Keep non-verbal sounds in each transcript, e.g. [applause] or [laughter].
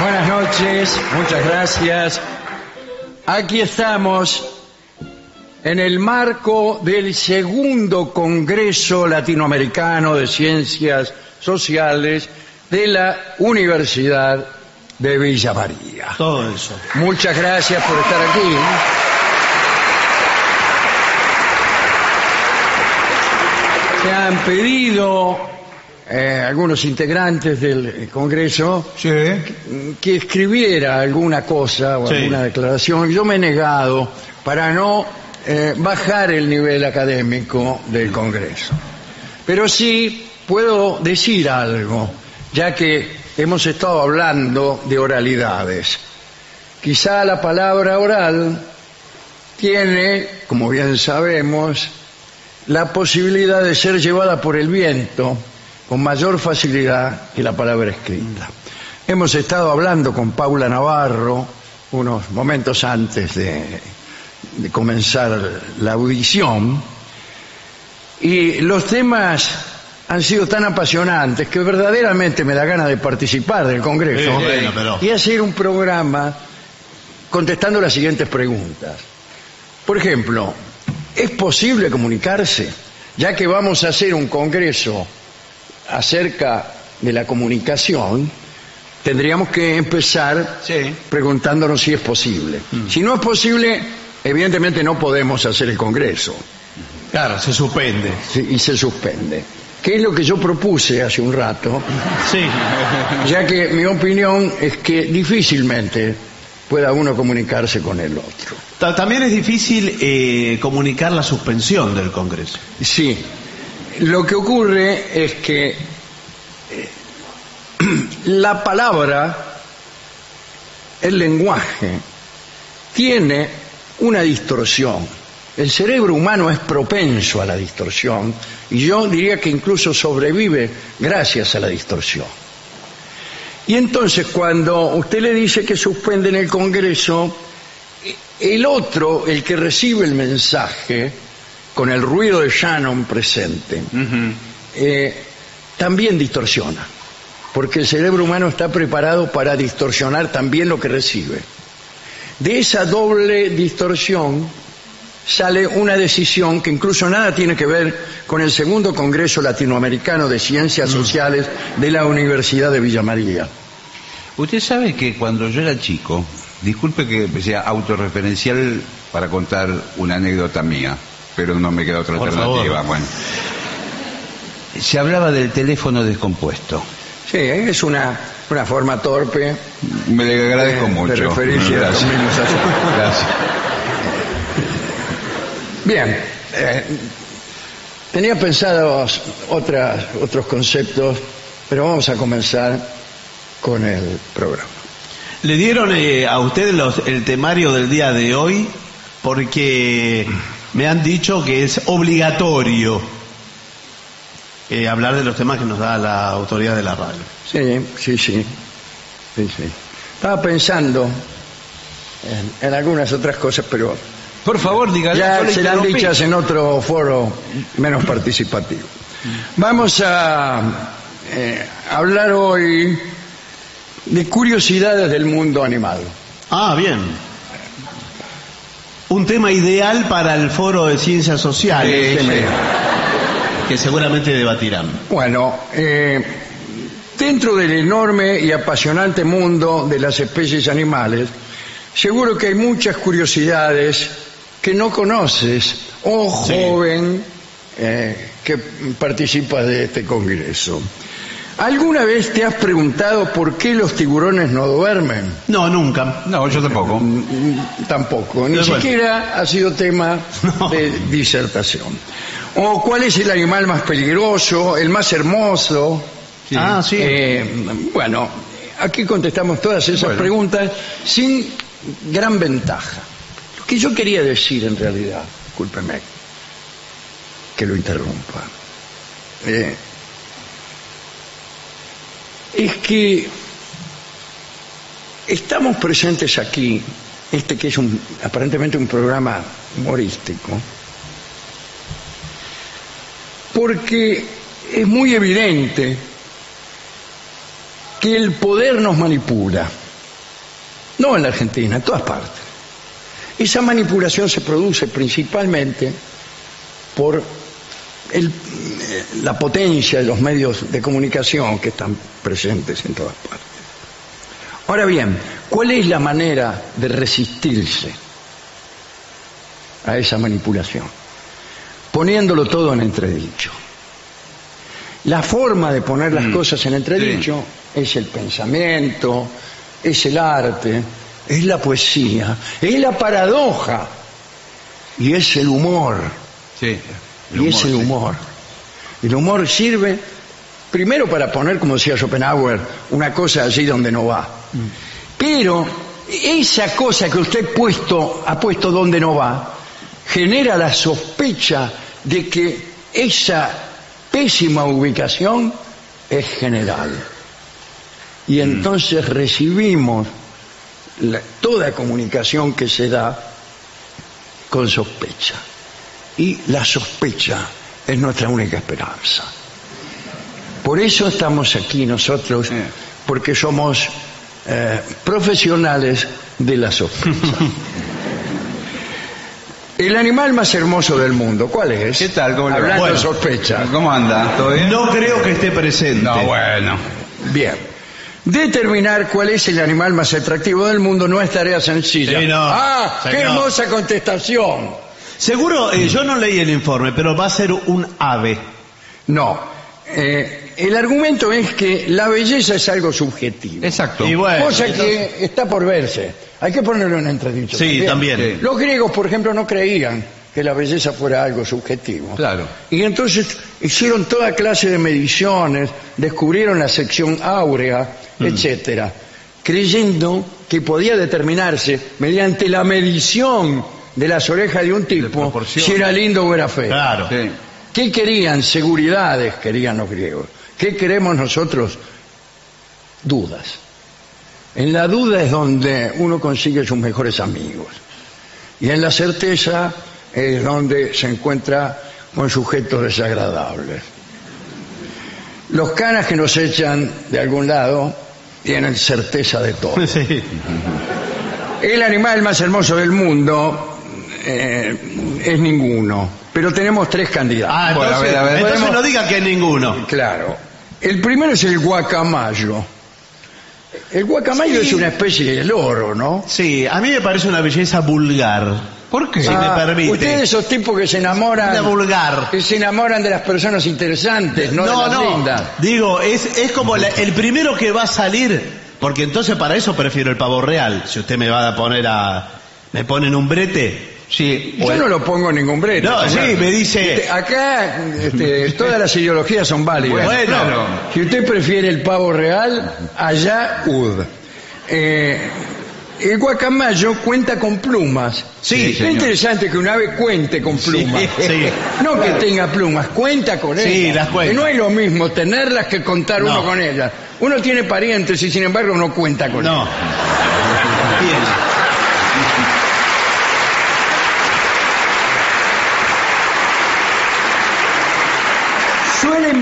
Buenas noches, muchas gracias. Aquí estamos en el marco del segundo Congreso Latinoamericano de Ciencias Sociales de la Universidad de Villa María. Todo eso. Muchas gracias por estar aquí. Se han pedido eh, algunos integrantes del Congreso Sí. que escribiera alguna cosa o Sí. alguna declaración. Yo me he negado para no eh, bajar el nivel académico del Congreso. Pero sí puedo decir algo, ya que hemos estado hablando de oralidades. Quizá la palabra oral tiene, como bien sabemos, la posibilidad de ser llevada por el viento con mayor facilidad que la palabra escrita. Hemos estado hablando con Paula Navarro unos momentos antes de, de comenzar la audición y los temas han sido tan apasionantes que verdaderamente me da ganas de participar del Congreso Sí, bueno, pero- y hacer un programa contestando las siguientes preguntas. Por ejemplo, ¿es posible comunicarse? Ya que vamos a hacer un congreso acerca de la comunicación, tendríamos que empezar Sí. preguntándonos si es posible. Si no es posible, evidentemente no podemos hacer el congreso Claro, se suspende. sí, y se suspende. ¿Qué es lo que yo propuse hace un rato? Sí. Ya que mi opinión es que difícilmente pueda uno comunicarse con el otro. Ta- También es difícil eh, comunicar la suspensión del Congreso. Sí, lo que ocurre es que eh, [clears throat] la palabra, el lenguaje, tiene una distorsión. El cerebro humano es propenso a la distorsión y yo diría que incluso sobrevive gracias a la distorsión. Y entonces cuando usted le dice que suspende en el Congreso, el otro, el que recibe el mensaje, con el ruido de Shannon presente, eh, también distorsiona, porque el cerebro humano está preparado para distorsionar también lo que recibe. De esa doble distorsión sale una decisión que incluso nada tiene que ver con el segundo Congreso Latinoamericano de Ciencias Sociales de la Universidad de Villa María. Usted sabe que cuando yo era chico, disculpe que sea autorreferencial para contar una anécdota mía, pero no me queda otra Por alternativa. favor. Bueno, se hablaba del teléfono descompuesto. Sí, es una una forma torpe Me le agradezco de- mucho. de referirse a los Gracias. mismos asuntos. Gracias. Bien, eh, tenía pensados otras, otros conceptos, pero vamos a comenzar con el programa. ¿Le dieron eh, a ustedes los- el temario del día de hoy? Porque me han dicho que es obligatorio eh, hablar de los temas que nos da la autoridad de la radio. Sí, sí, sí. sí, sí. Estaba pensando en, en algunas otras cosas, pero Por favor, dígale. ya serán dichas en otro foro menos participativo. Vamos a eh, hablar hoy de curiosidades del mundo animal. Ah, bien. Un tema ideal para el foro de ciencias sociales, Sí, sí. que seguramente debatirán. Bueno, eh, dentro del enorme y apasionante mundo de las especies animales, seguro que hay muchas curiosidades que no conoces, o Sí. joven eh, que participa de este congreso. ¿Alguna vez te has preguntado por qué los tiburones no duermen? No, nunca. No, yo tampoco. Mm, Tampoco, ni Pero bueno. siquiera ha sido tema [laughs] No. de disertación. O cuál es el animal más peligroso, el más hermoso. Ah, sí. Eh, bueno, aquí contestamos todas esas Bueno. preguntas sin gran ventaja. Lo que yo quería decir en realidad, discúlpeme que lo interrumpa, eh, es que estamos presentes aquí, este que es un, aparentemente un programa humorístico, porque es muy evidente que el poder nos manipula, no en la Argentina, en todas partes. Esa manipulación se produce principalmente por el- eh, la potencia de los medios de comunicación que están presentes en todas partes. Ahora bien, ¿cuál es la manera de resistirse a esa manipulación? Poniéndolo todo en entredicho. La forma de poner las cosas en entredicho es el pensamiento, es el arte, es la poesía, es la paradoja y es el humor. Sí. Y es el sí. humor. El humor sirve primero para poner, como decía Schopenhauer, una cosa allí donde no va. Pero esa cosa que usted puesto, ha puesto donde no va, genera la sospecha de que esa pésima ubicación es general. Y entonces recibimos la- toda comunicación que se da con sospecha. Y la sospecha es nuestra única esperanza. Por eso estamos aquí nosotros, porque somos eh, profesionales de la sospecha. [laughs] El animal más hermoso del mundo, ¿cuál es? ¿Qué tal? ¿Cómo le va? Hablando Bueno. de sospecha. ¿Cómo anda? ¿Todo bien? No creo que esté presente. No, bueno. Bien. Determinar cuál es el animal más atractivo del mundo no es tarea sencilla. Sí, no. ah, qué hermosa contestación. Seguro, eh, yo no leí el informe, pero va a ser un ave. No. Eh, el argumento es que la belleza es algo subjetivo. Exacto. Y bueno, cosa entonces- que está por verse. Hay que ponerlo en entredicho. Sí, también. Sí. Los griegos, por ejemplo, no creían que la belleza fuera algo subjetivo. Claro. Y entonces hicieron toda clase de mediciones, descubrieron la sección áurea, Mm. etcétera, creyendo que podía determinarse mediante la medición de las orejas de un tipo si era lindo o era feo. Claro. Sí. ¿Qué querían? Seguridades querían los griegos. ¿Qué queremos nosotros? Dudas. En la duda es donde uno consigue sus mejores amigos. Y en la certeza es donde se encuentra con sujetos desagradables. Los canas que nos echan de algún lado tienen certeza de todo. [laughs] Sí. El animal más hermoso del mundo eh, es ninguno, pero tenemos tres candidatos. Ah, Bueno, a entonces, ver, a ver. entonces Podemos- no diga que ninguno. Claro. El primero es el guacamayo. El guacamayo Sí. es una especie de loro, ¿no? Sí, a mí me parece una belleza vulgar. ¿Por qué? Si me Ah, permite. Ustedes esos tipos que se enamoran... Una vulgar. Que se enamoran de las personas interesantes, no, de las lindas. Digo, es, es como la- el primero que va a salir, porque entonces para eso prefiero el pavo real. Si usted me va a poner a. me pone en un brete. Sí, Yo no lo pongo en ningún brete. No, sí, me dice- Este, Acá este, [laughs] todas las ideologías son válidas. Bueno, claro. Si usted prefiere el pavo real, allá ud. Eh, el guacamayo cuenta con plumas. Sí, es interesante que un ave cuente con plumas. [laughs] sí. No que tenga plumas, cuenta con Sí, ellas. las cuenta. Que no es lo mismo tenerlas que contar No. uno con ellas. Uno tiene parientes y sin embargo no cuenta con No. ellas. Bien.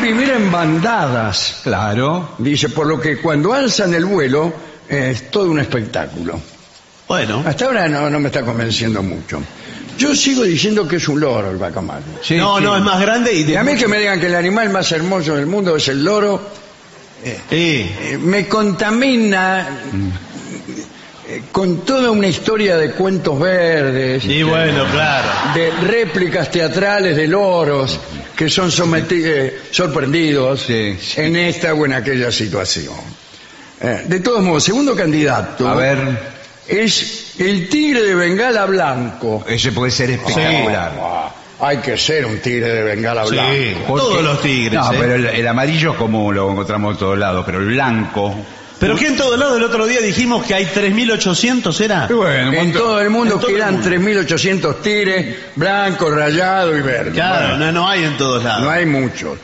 Suelen vivir en bandadas. Claro. Dice, por lo que cuando alzan el vuelo eh, es todo un espectáculo. Bueno. Hasta ahora no, no me está convenciendo mucho. Yo sigo diciendo que es un loro el guacamayo. Sí, no, sí. no, es más grande y Y de a mí que me digan que el animal más hermoso del mundo es el loro, Sí. eh, me contamina con toda una historia de cuentos verdes, Y bueno, claro. de réplicas teatrales de loros que son eh, sorprendidos Sí, sí. en esta o en aquella situación. Eh, de todos modos, segundo candidato A ver, es el tigre de Bengala blanco. ese puede ser espectacular. Ah, hay que ser un tigre de Bengala blanco. Porque- Todos los tigres. No, ¿eh? pero el, el amarillo es como lo encontramos en todos lados, pero el blanco. Pero que en todo lado el otro día dijimos que hay 3.800, ¿era? bueno, En todo el mundo En todo el quedan mundo. 3.800 tigres, blanco, rayado y verde. Claro, Bueno, no, no hay en todos lados. no hay muchos.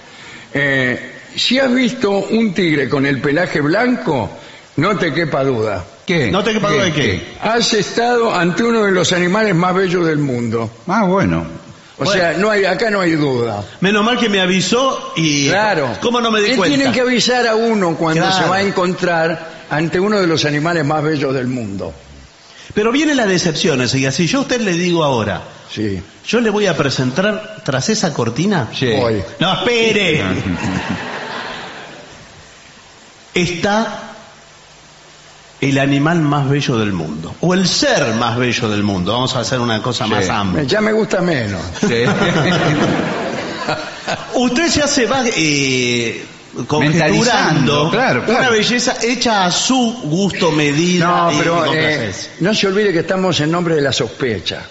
Eh, si has visto un tigre con el pelaje blanco, no te quepa duda. ¿Qué? No te quepa duda de qué. Has estado ante uno de los animales más bellos del mundo. Ah, bueno. O Bueno. sea, no hay, acá no hay duda. Menos mal que me avisó y... Claro. ¿Cómo no me di cuenta? Tienen que avisar a uno cuando Claro. se va a encontrar ante uno de los animales más bellos del mundo. Pero vienen las decepciones, y si yo a usted le digo ahora, Sí. yo le voy a presentar tras esa cortina... Sí. Hoy. No, espere. [laughs] Está el animal más bello del mundo. O el ser más bello del mundo. Vamos a hacer una cosa Sí. más amplia. Ya me gusta menos. Sí. [laughs] Usted ya se va eh, conjeturando Mentalizando, claro, claro. una belleza hecha a su gusto, medida No, y pero eh, no se olvide que estamos en nombre de la sospecha.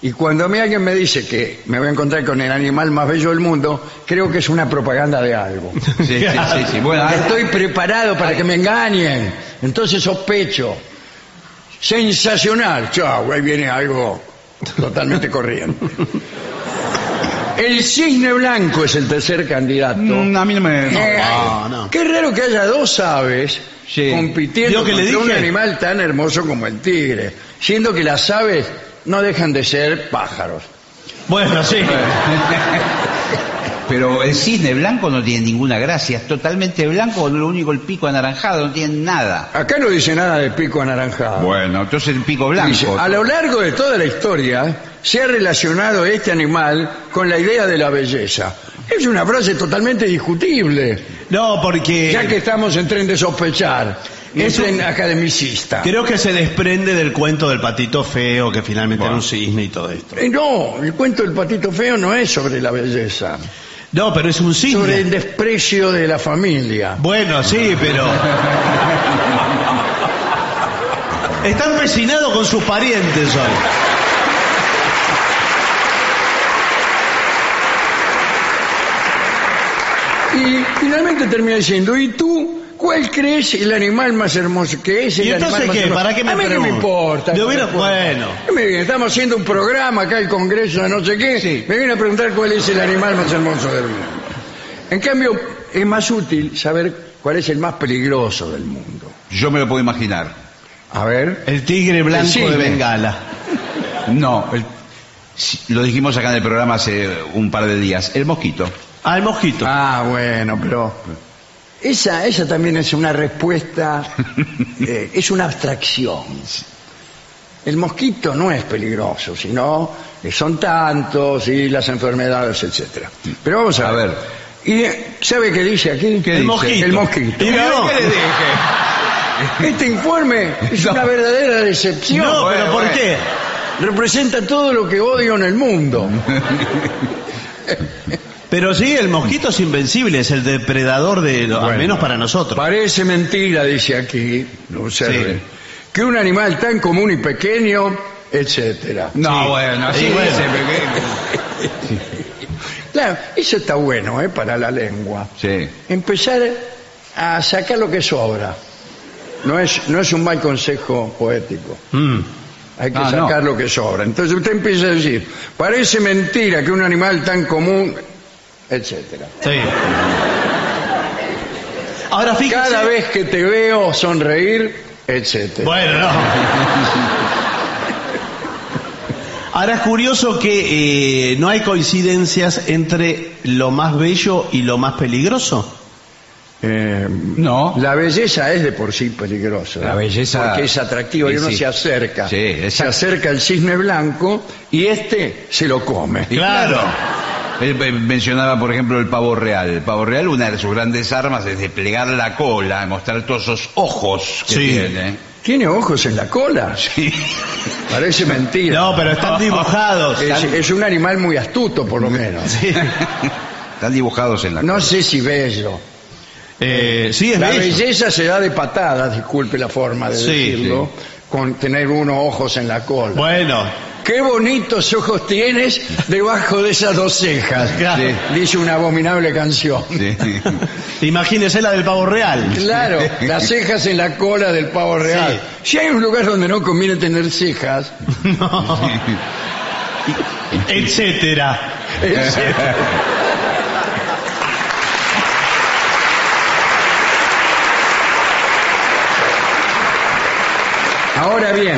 Y cuando a mí alguien me dice que me voy a encontrar con el animal más bello del mundo, creo que es una propaganda de algo. Sí, sí, sí, sí. Bueno, Estoy preparado para que me engañen. Entonces sospecho. Sensacional. Chau, ahí viene algo totalmente corriente. El cisne blanco es el tercer candidato. mm, a mí no me... no. Eh, no, no. Qué raro que haya dos aves Sí. compitiendo Lo que le contra un dije. animal tan hermoso como el tigre, siendo que las aves no dejan de ser pájaros. Bueno, sí. [laughs] Pero el cisne blanco no tiene ninguna gracia, es totalmente blanco, lo único el pico anaranjado, no tiene nada. Acá no dice nada de pico anaranjado. Bueno, entonces el pico Dice, blanco. a lo largo de toda la historia se ha relacionado este animal con la idea de la belleza. Es una frase totalmente discutible, No, porque ya que estamos en tren de sospechar, Eso- tren academicista. creo que se desprende del cuento del patito feo, que finalmente era un cisne y todo esto. Eh, no, el cuento del patito feo no es sobre la belleza, No, pero es un sobre el cisne. desprecio de la familia. Bueno, sí, pero... Está empecinado con sus parientes hoy. Y finalmente termina diciendo, ¿y tú cuál crees el animal más hermoso que es? El ¿Y entonces animal más qué? hermoso? ¿Para qué me A mí qué me importa. Le hubiera- ¿qué me importa? bueno. ¿Qué me viene? Estamos haciendo un programa acá, el Congreso de no sé qué. Me viene a preguntar cuál es el animal más hermoso del mundo. En cambio, es más útil saber cuál es el más peligroso del mundo. Yo me lo puedo imaginar. A ver. El tigre blanco de Bengala. No, el- sí, lo dijimos acá en el programa hace un par de días. El mosquito. Ah, el mosquito. Ah, bueno, pero esa, esa también es una respuesta, [laughs] eh, es una abstracción. El mosquito no es peligroso, sino que son tantos y las enfermedades, etcétera. Pero vamos a, A ver. ¿Y eh, sabe qué dice aquí? ¿Qué el dice? mosquito. El mosquito. ¿Y? ¿Qué le dije? [laughs] Este informe es una verdadera decepción. No, bueno, pero ¿por bueno. qué? Representa todo lo que odio en el mundo. [laughs] Pero sí, el mosquito es invencible, es el depredador de, lo- al Bueno. menos para nosotros. Parece mentira, dice aquí, observe, Sí. que un animal tan común y pequeño, etcétera. No, Sí. bueno, así Sí, bueno. porque- [laughs] Claro, eso está bueno, ¿eh? Para la lengua. Sí. Empezar a sacar lo que sobra. No es, no es un mal consejo poético. Mm. Hay que Ah, no. sacar lo que sobra. Entonces usted empieza a decir, parece mentira que un animal tan común, etcétera. Sí. Ahora fíjese. Cada vez que te veo sonreír, etcétera. Bueno, no. Ahora es curioso que eh, no hay coincidencias entre lo más bello y lo más peligroso. Eh, No. La belleza es de por sí peligrosa. La belleza- Porque es atractiva y uno sí. se acerca. Sí, se acerca el cisne blanco y este se lo come. Y Claro. Él mencionaba, por ejemplo, el pavo real. El pavo real, una de sus grandes armas es desplegar la cola, mostrar todos esos ojos que Sí. tiene. ¿Tiene ojos en la cola? Sí. Parece mentira. No, pero están [laughs] dibujados. es, es un animal muy astuto, por lo menos. Sí, [laughs] Están dibujados en la No cola. sé si bello. Eh, sí, es La bello. belleza se da de patadas, disculpe la forma de Sí, decirlo, con tener unos ojos en la cola. Bueno, Qué bonitos ojos tienes debajo de esas dos cejas, Claro. dice una abominable canción. Sí. imagínese la del pavo real. Claro, las cejas en la cola del pavo real. Si hay un lugar donde no conviene tener cejas, No. Etcétera. es- Ahora bien,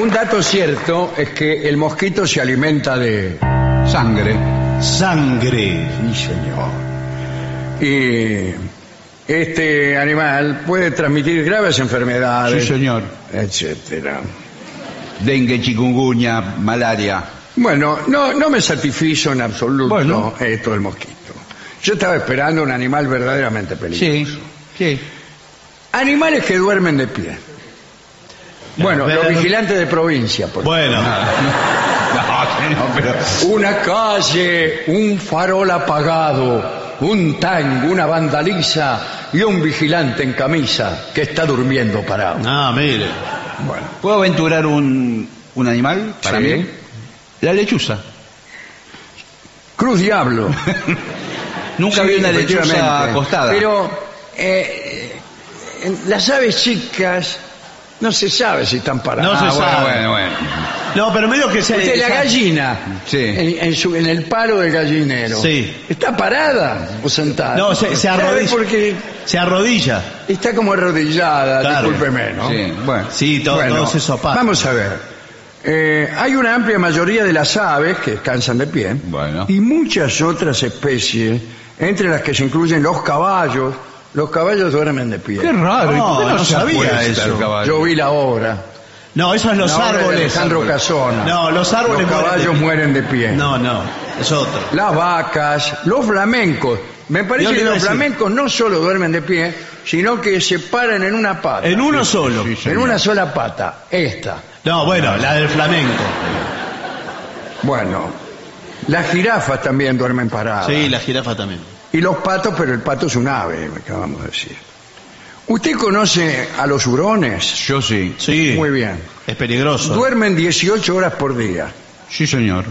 un dato cierto es que el mosquito se alimenta de... Sangre. Sangre. Sí, señor. Y este animal puede transmitir graves enfermedades, Sí, señor. etcétera. Dengue, chikungunya, malaria. Bueno, no, no me satisfizo en absoluto Bueno. esto del mosquito. Yo estaba esperando un animal verdaderamente peligroso. Sí. Sí. Animales que duermen de pie. Bueno, pero- los vigilantes de provincia, por Bueno, [laughs] No, no, pero... Una calle, un farol apagado, un tango, una vandaliza y un vigilante en camisa que está durmiendo parado. no, mire. Bueno, ¿Puedo aventurar un, un animal para Sí. mí? La lechuza. Cruz Diablo. [laughs] Nunca Sí, vi una lechuza efectivamente. acostada. Pero eh, en las aves chicas no se sabe si están paradas. No se Ah, sabe. bueno, bueno. No, pero medio que se. Usted, la gallina, Sí. en, en su- en el palo del gallinero, Sí. ¿está parada o sentada? No, se, se ¿Sabe arrodilla. Porque Se arrodilla. está como arrodillada, Claro. discúlpeme, ¿no? Sí, bueno. Sí, to- Bueno, todos esos pasos. Vamos a ver. Eh, hay una amplia mayoría de las aves que descansan de pie Bueno. y muchas otras especies, entre las que se incluyen los caballos. Los caballos duermen de pie. Qué raro. ¿y por qué No, no se sabía eso. caballo? Yo vi la obra. No, eso es los la obra de árboles. Alejandro Casona. No, los árboles Los mueren de caballos pie. mueren de pie. No, no, es otro. Las vacas, los flamencos. Me Yo parece le que iba a los decir- flamencos no solo duermen de pie, sino que se paran en una pata. En uno solo. sí, en una sola pata. Esta. No, bueno, la del flamenco. Bueno, las jirafas también duermen paradas. Sí, la jirafa también. Y los patos, pero el pato es un ave, acabamos de decir. ¿Usted conoce a los hurones? Yo sí. Sí. Muy bien. Es peligroso. Duermen 18 horas por día. Sí, señor.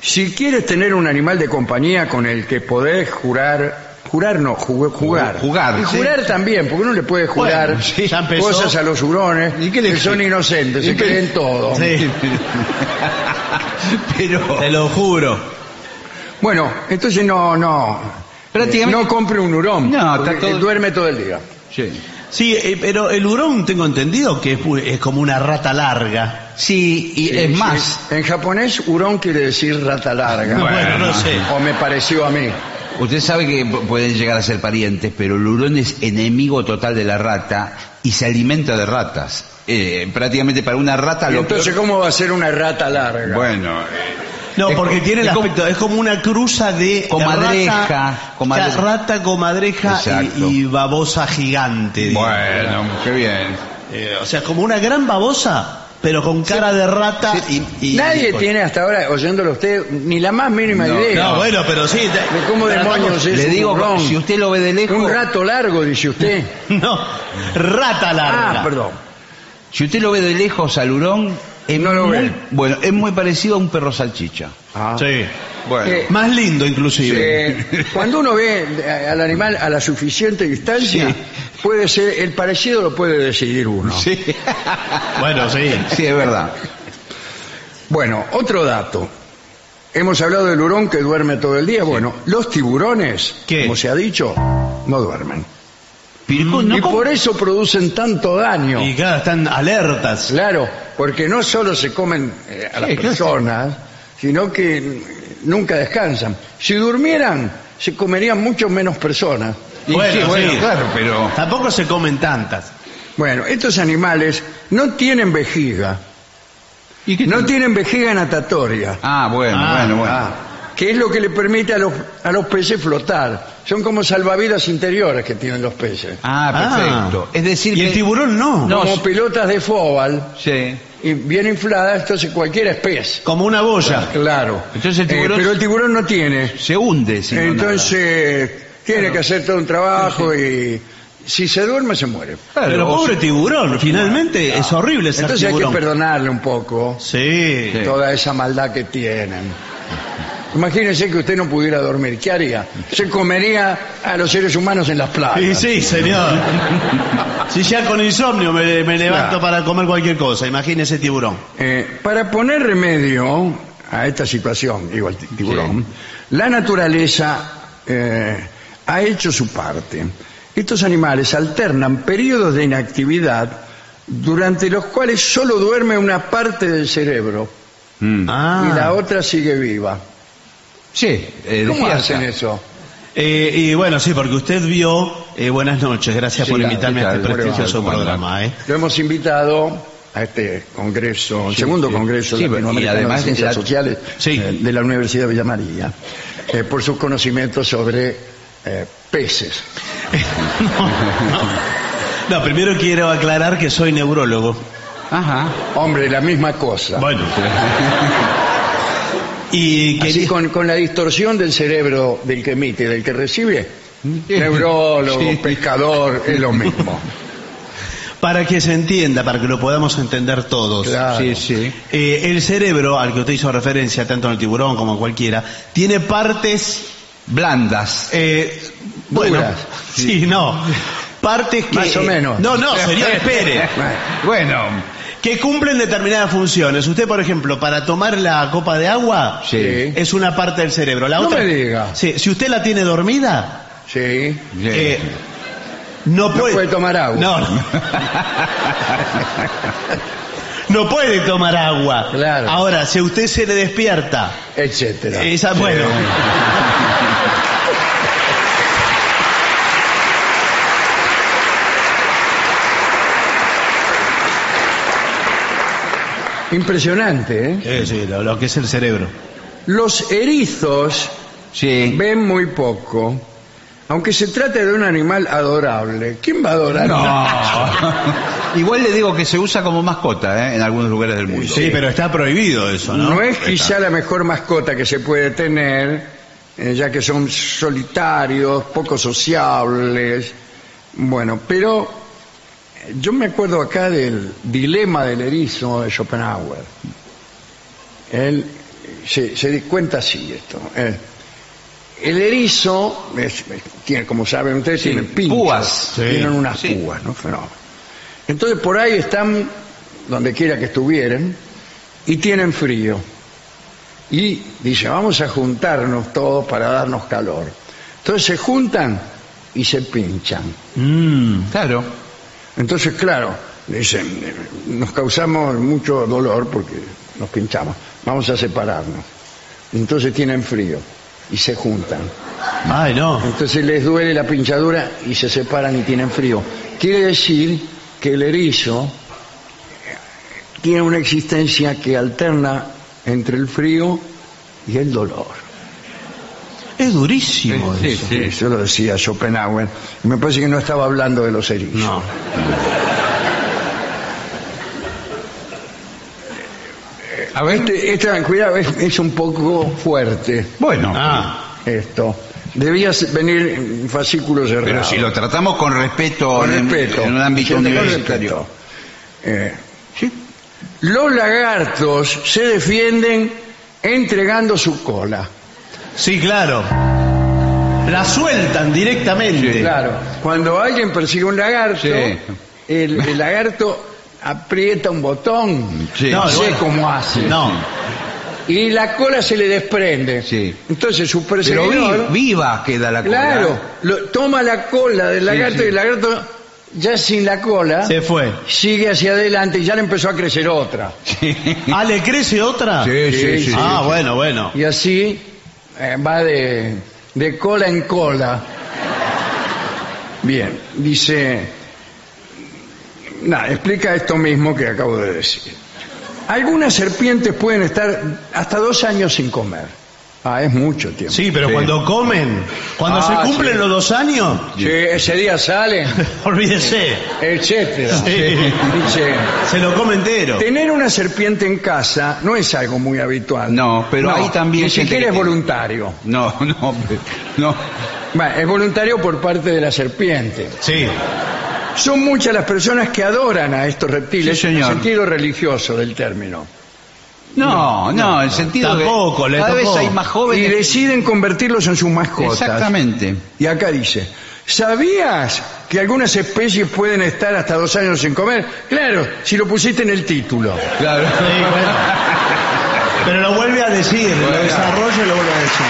Si quieres tener un animal de compañía con el que podés jurar, jurar no, ju- jugar. Jugar, Y sí. jurar también, porque uno le puede jurar Bueno, sí, ya empezó. cosas a los hurones ¿Y qué le- que son inocentes, se ¿Y qué- creen todo. Sí, [laughs] Pero... te lo juro. Bueno, entonces no, no. Prácticamente- No compre un hurón. No, porque está todo- duerme todo el día. Sí. Sí, eh, pero el hurón tengo entendido que es, pu- es como una rata larga. Sí, y Sí, es sí. más, En japonés, hurón quiere decir rata larga. Bueno, no sé. O me pareció a mí. usted sabe que pu- pueden llegar a ser parientes, pero el hurón es enemigo total de la rata y se alimenta de ratas. Eh, prácticamente para una rata Y lo entonces, peor- ¿cómo va a ser una rata larga? Bueno, eh, No, Es porque tiene el es como- aspecto, es como una cruza de Comadreja, rata, comadreja. Rata, comadreja y, y babosa gigante. digamos. Bueno, qué bien. Eh, o sea, como una gran babosa, pero con cara de rata y, y- Nadie y- tiene hasta ahora, oyéndolo usted, ni la más mínima No, idea. No, bueno, pero sí. de cómo demonios es Le digo, burrón. si usted lo ve de lejos, Un rato largo, dice usted. [laughs] No, rata larga. Ah, perdón. si usted lo ve de lejos al hurón, es No lo muy, ve. bueno, es muy parecido a un perro salchicha. Ah. Sí. Bueno, Eh, Más lindo, inclusive. Eh, cuando uno ve al animal a la suficiente distancia, Sí. puede ser, el parecido lo puede decidir uno. sí, Bueno, sí. sí, es verdad. Bueno, otro dato. Hemos hablado del hurón que duerme todo el día. Bueno, los tiburones, ¿Qué? como se ha dicho, no duermen. Pero, no, y por eso producen tanto daño. Y claro, están alertas. Claro, porque no solo se comen eh, a las personas, sino que nunca descansan. Si durmieran, se comerían mucho menos personas. Y Bueno, sí, bueno, sí. claro, pero Tampoco se comen tantas. Bueno, estos animales no tienen vejiga, ¿Y no tienen vejiga natatoria, Ah, bueno, Ah, bueno, bueno. Ah, que es lo que le permite a los, a los peces flotar. Son como salvavidas interiores que tienen los peces. Ah, perfecto. Ah. Es decir, Y el que- tiburón no. No, como pelotas de fóbal Sí. y bien infladas, entonces cualquier es pez. Como una boya. Claro. Entonces el Eh, tiburón- pero el tiburón no tiene. Se hunde, si no Entonces tiene que hacer todo un trabajo y si se duerme se muere. Pero Claro, o pobre se- tiburón, finalmente es horrible ser Entonces hay que tiburón. perdonarle un poco Sí. Sí. toda esa maldad que tienen. Imagínese que usted no pudiera dormir, ¿qué haría? Se comería a los seres humanos en las playas. sí, señor. si ya con insomnio me, me levanto Claro. para comer cualquier cosa, imagínese tiburón. Eh, para poner remedio a esta situación, digo al ti- tiburón, la naturaleza eh, ha hecho su parte. Estos animales alternan periodos de inactividad durante los cuales solo duerme una parte del cerebro Mm. Ah. y la otra sigue viva. Sí, eh, ¿Cómo hacen eso? Eh, y bueno, sí, porque usted vio. eh, buenas noches, gracias Sí, por claro, invitarme ¿qué a este prestigioso ¿Cómo programa. ¿eh? Lo hemos invitado a este congreso, segundo congreso Sí, y además de ciencias la- sociales Sí. eh, de la Universidad de Villa María, eh, por sus conocimientos sobre eh, peces. [laughs] No, primero quiero aclarar que soy neurólogo. Ajá. Hombre, la misma cosa. Bueno. [laughs] y Así con, con la distorsión del cerebro del que emite del que recibe, neurólogo, Sí. pescador, es lo mismo. para que se entienda, para que lo podamos entender todos. Claro. Sí, sí. Eh, el cerebro, al que usted hizo referencia, tanto en el tiburón como en cualquiera, tiene partes. Blandas. eh, bueno, Duras. sí, no. Partes que. Más o menos. No, no, señor, espere. [laughs] Bueno, que cumplen determinadas funciones. Usted, por ejemplo, para tomar la copa de agua, Sí. es una parte del cerebro. La No otra, me diga. Sí, si usted la tiene dormida, Sí. eh, no No puede, puede tomar agua. No, no. No puede tomar agua. Claro. Ahora, si a usted se le despierta, etcétera. esa, bueno, Impresionante, ¿eh? Eh, sí, lo, lo que es el cerebro. Los erizos sí. ven muy poco, aunque se trate de un animal adorable. ¿Quién va a adorar? No. [laughs] Igual le digo que se usa como mascota ¿eh? en algunos lugares del mundo. Sí, pero está prohibido eso, ¿no? No es quizá la mejor mascota que se puede tener, eh, ya que son solitarios, poco sociables. Bueno, pero yo me acuerdo acá del dilema del erizo de Schopenhauer. Él se, se cuenta así esto. eh. el erizo, es- tiene, como saben ustedes, Sí, tiene pinchos, púas. Sí, tienen unas sí. púas, ¿no? Fenómeno. Entonces por ahí están, donde quiera que estuvieran, y tienen frío. Y dice, vamos a juntarnos todos para darnos calor. Entonces se juntan y se pinchan. Mm, Claro. Entonces, claro, dicen, nos causamos mucho dolor porque nos pinchamos. Vamos a separarnos. Entonces tienen frío y se juntan. Ay, no. Entonces les duele la pinchadura y se separan y tienen frío. Quiere decir que el erizo tiene una existencia que alterna entre el frío y el dolor. Es durísimo Sí, eso. sí. Eso lo decía Schopenhauer. Y me parece que no estaba hablando de los erizos. No. A ver, Este, esta, cuidado, es, es un poco fuerte bueno, Ah, esto. Debía venir en fascículo cerrado. pero si lo tratamos con respeto, con en, respeto. en un ámbito universitario. respeto. Eh, Los lagartos se defienden entregando su cola. Sí, claro. La sueltan directamente. Claro. Cuando alguien persigue un lagarto, Sí. el, el lagarto aprieta un botón. Sí. No, No, sé bueno. cómo hace. No. Y la cola se le desprende. Sí. Entonces su Pero perseguidor, vi- viva queda la cola. claro, lo- toma la cola del lagarto sí. y el lagarto ya sin la cola Se fue. sigue hacia adelante y ya le empezó a crecer otra. Ah, ¿le crece otra? Sí, sí, sí. Ah, bueno, bueno. Y así eh, va de, de cola en cola. Bien, dice, nada, explica esto mismo que acabo de decir. Algunas serpientes pueden estar hasta dos años sin comer. Ah, es mucho tiempo. Sí, pero Sí. cuando comen, cuando Ah, se cumplen sí. los dos años, Sí, ese día salen, [laughs] olvídese. etcétera. Sí. Dice, Se lo come entero. tener una serpiente en casa no es algo muy habitual. No, pero hay también Ni gente siquiera que es tiene. voluntario. No, no, no. Bueno, es voluntario por parte de la serpiente. Sí. Son muchas las personas que adoran a estos reptiles Sí, en el señor. sentido religioso del término. No, no, en el sentido Tampoco, que le cada tocó. vez hay más Y jóvenes. deciden convertirlos en sus mascotas. Exactamente. Y acá dice, ¿sabías que algunas especies pueden estar hasta dos años sin comer? Claro, si lo pusiste en el título. Claro. Sí, bueno. Pero lo vuelve a decir, lo desarrolla y lo vuelve a decir.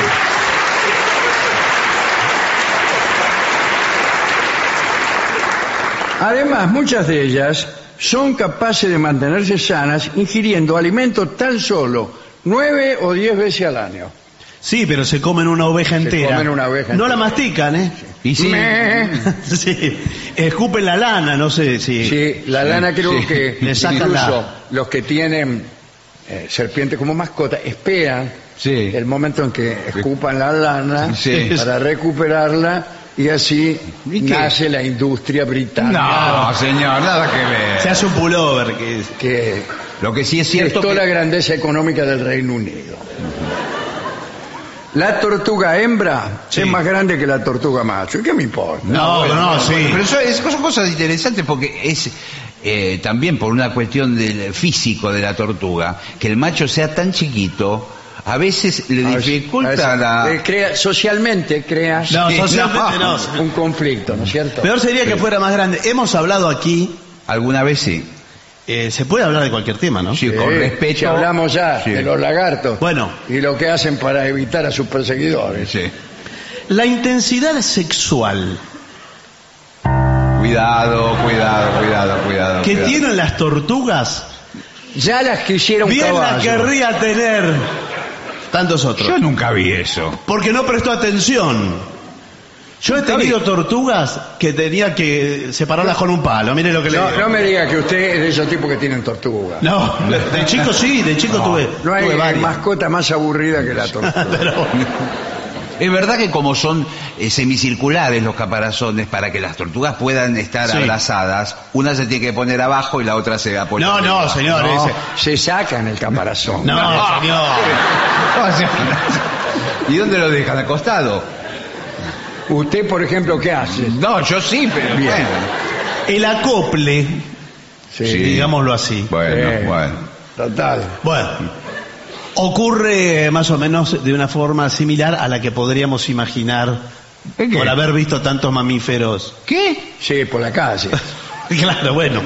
Además, muchas de ellas son capaces de mantenerse sanas ingiriendo alimentos tan solo nueve o diez veces al año. Sí, pero se comen una oveja entera. comen una oveja No entera. la mastican, ¿eh? Y sí. [laughs] Sí. Escupen la lana, no sé si. Sí, la lana creo sí. que Le sacan incluso la- los que tienen eh, serpiente como mascota esperan Sí. el momento en que escupan la lana para recuperarla y así nace la industria británica No, señor, nada que Se ver. hace un pullover. Que es- que Lo que sí es cierto que... la grandeza económica del Reino Unido. La tortuga hembra Sí. es más grande que la tortuga macho. ¿Y qué me importa? No, bueno, no, sí. Pero eso es- son cosas interesantes porque es eh, también por una cuestión del físico de la tortuga, que el macho sea tan chiquito, a veces le A dificulta la... eh, crea, socialmente crea No, [laughs] socialmente no. un conflicto, ¿no es cierto? Peor sería que fuera más grande. Hemos hablado aquí, Alguna vez sí. eh, se puede hablar de cualquier tema, ¿no? Sí, con respeto. si hablamos ya Sí. de los lagartos Bueno. y lo que hacen para evitar a sus perseguidores. Sí. La intensidad sexual Cuidado, cuidado, cuidado, cuidado. que cuidado. tienen las tortugas, Ya las quisiera un bien la caballo. querría tener tantos otros. Yo nunca vi eso. Porque no prestó atención. Yo he tenido tortugas que tenía que separarlas con un palo. Mire lo que le No, digo. no me diga que usted es de esos tipos que tienen tortuga. No, de chico sí, de chico tuve, No hay tuve varias. mascota más aburrida que la tortuga. [laughs] Pero, Es verdad que como son eh, semicirculares los caparazones, para que las tortugas puedan estar Sí. abrazadas, una se tiene que poner abajo y la otra se apoya. no, no, señor. No, ese- se sacan el caparazón. No, [laughs] señor. O sea, ¿Y dónde lo dejan? ¿Acostado? Usted, por ejemplo, ¿qué hace? No, yo sí, pero Bien. bueno. El acople. Sí. digámoslo así. Bueno, Eh, bueno. Total. Bueno, ocurre más o menos de una forma similar a la que podríamos imaginar por haber visto tantos mamíferos. ¿Qué? Sí, por la calle. [laughs] Claro, bueno.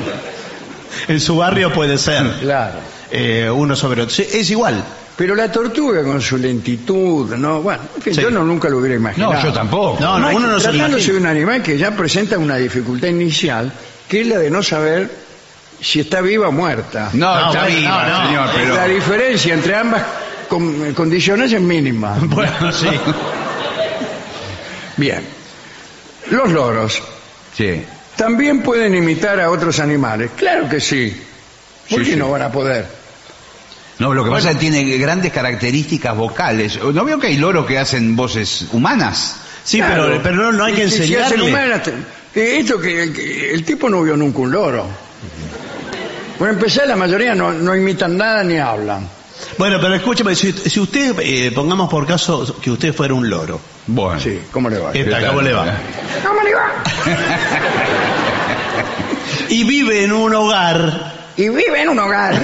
En su barrio puede ser Claro. eh, uno sobre otro. Sí, Es igual. Pero la tortuga con su lentitud, no, bueno, en fin, Sí. yo no, nunca lo hubiera imaginado. No, yo tampoco. No, no, uno no se tratándose de un animal que ya presenta una dificultad inicial, que es la de no saber si está viva o muerta. No, No, está bueno, viva, no, no. señor, pero... La diferencia entre ambas con- condiciones es mínima. [laughs] Bueno, sí. Bien. Los loros Sí. también pueden imitar a otros animales. Claro que sí. ¿Por Sí, qué sí. no van a poder? No, lo que pasa es que tiene grandes características vocales. ¿No veo que hay loros que hacen voces humanas? Sí, Claro. pero, pero no, no hay que Y si- si hacen enseñarle. humanas, eh, esto que, que el tipo no vio nunca un loro. Por empezar, la mayoría no, no imitan nada ni hablan. Bueno, pero escúchame, si, si usted, eh, pongamos por caso que usted fuera un loro. Bueno. Sí, ¿cómo le va? ¿Qué tal? ¿Cómo le va? [laughs] ¿Cómo le va? [laughs] Y vive en un hogar Y vive en un hogar [laughs]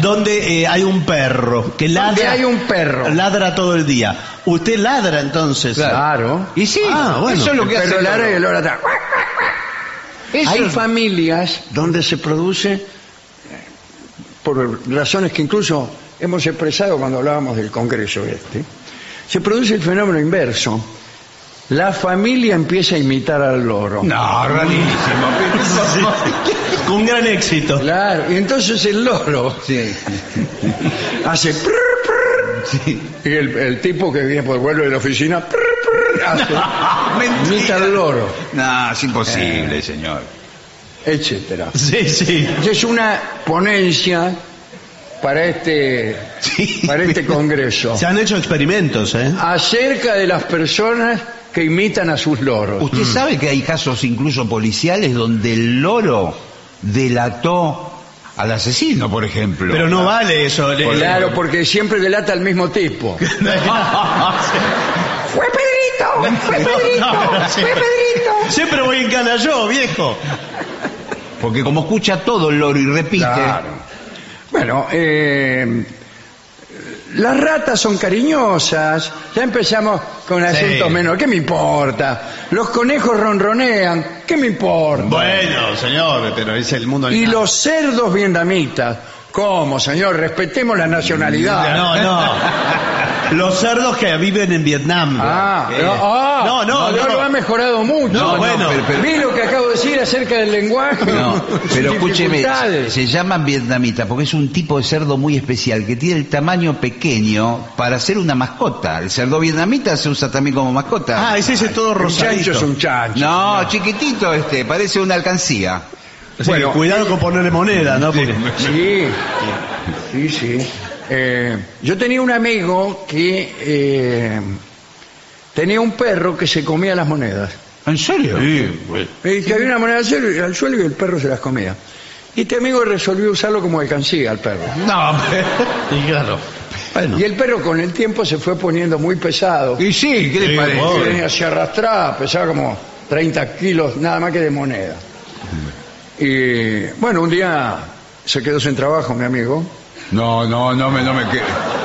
donde eh, hay un perro que ladra. donde hay un perro. Ladra todo el día. Usted ladra entonces. Claro. Y sí, Ah, bueno. eso es lo El que hace perro el ladra y loro. el loro atrás. Eso Hay es- familias donde se produce, por razones que incluso hemos expresado cuando hablábamos del Congreso este, se produce el fenómeno inverso. La familia empieza a imitar al loro. No, rarísimo. [laughs] Con gran éxito. Claro, y entonces el loro Sí. hace prr, prr, y el, el tipo que viene por vuelo de la oficina prr, prr, [laughs] hace, imita al loro, No, es imposible, señor. etcétera. [laughs] Sí, sí. Es una ponencia para este Sí. para este congreso Se han hecho experimentos, ¿eh? acerca de las personas que imitan a sus loros. Usted sabe que hay casos incluso policiales donde el loro delató al asesino, por ejemplo. Pero no vale eso. le- Claro, porque siempre delata al mismo tipo. [laughs] [laughs] [laughs] ¡Fue Pedrito! ¡Fue Pedrito! No, sí. ¡Fue Pedrito! Siempre voy en cana yo, viejo. Porque como escucha todo el loro y repite. Claro. Bueno, eh, las ratas son cariñosas. Ya empezamos con acentos Sí. menores. ¿Qué me importa? Los conejos ronronean. ¿Qué me importa? Bueno, señor, pero es el mundo. Y los cerdos vietnamitas. ¿Cómo, señor? Respetemos la nacionalidad. No, no. Los cerdos que viven en Vietnam. Ah, Eh, pero- ah, no, no, no, no. lo ha mejorado mucho. No, bueno. pero- pero- Vi lo que acabo de decir acerca del lenguaje. No, pero escúcheme, se llaman vietnamitas porque es un tipo de cerdo muy especial que tiene el tamaño pequeño para ser una mascota. El cerdo vietnamita se usa también como mascota. Ah, es ese todo Un chancho rosadito. es un chancho. no, chiquitito este, parece una alcancía. Sí, Bueno, cuidado con ponerle moneda, ¿no? Porque- Sí, sí, sí. Eh, yo tenía un amigo que eh, tenía un perro que se comía las monedas. ¿En serio? Y que había una moneda al suelo, al suelo y el perro se las comía. Y este amigo resolvió usarlo como alcancía al perro. No, [laughs] Y claro. Bueno. Y el perro con el tiempo se fue poniendo muy pesado. y sí, ¿qué le Sí, parece? se arrastraba, pesaba como 30 kilos nada más que de moneda. Y bueno, un día se quedó sin trabajo mi amigo. No, no, no me, no me que-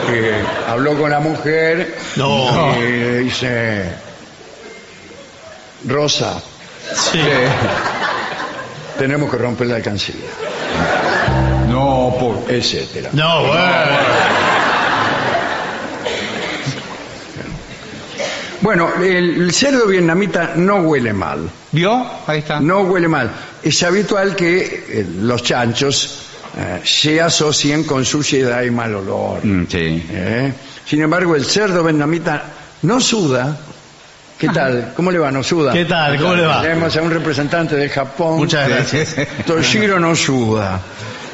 Eh, habló con la mujer No. y le dice Rosa Sí. eh, tenemos que romper la alcancía No, por... etcétera No, bueno. Bueno el, el cerdo vietnamita no huele mal ¿Vio? Ahí está. no huele mal es habitual que eh, los chanchos eh, se asocien con suciedad y mal olor Mm, sí. ¿eh? sin embargo el cerdo vietnamita no suda ¿Qué tal? ¿Cómo le va? ¿No suda? ¿Qué tal? ¿Cómo le va? Tenemos a un representante de Japón. Muchas gracias. [laughs] Toshiro no suda.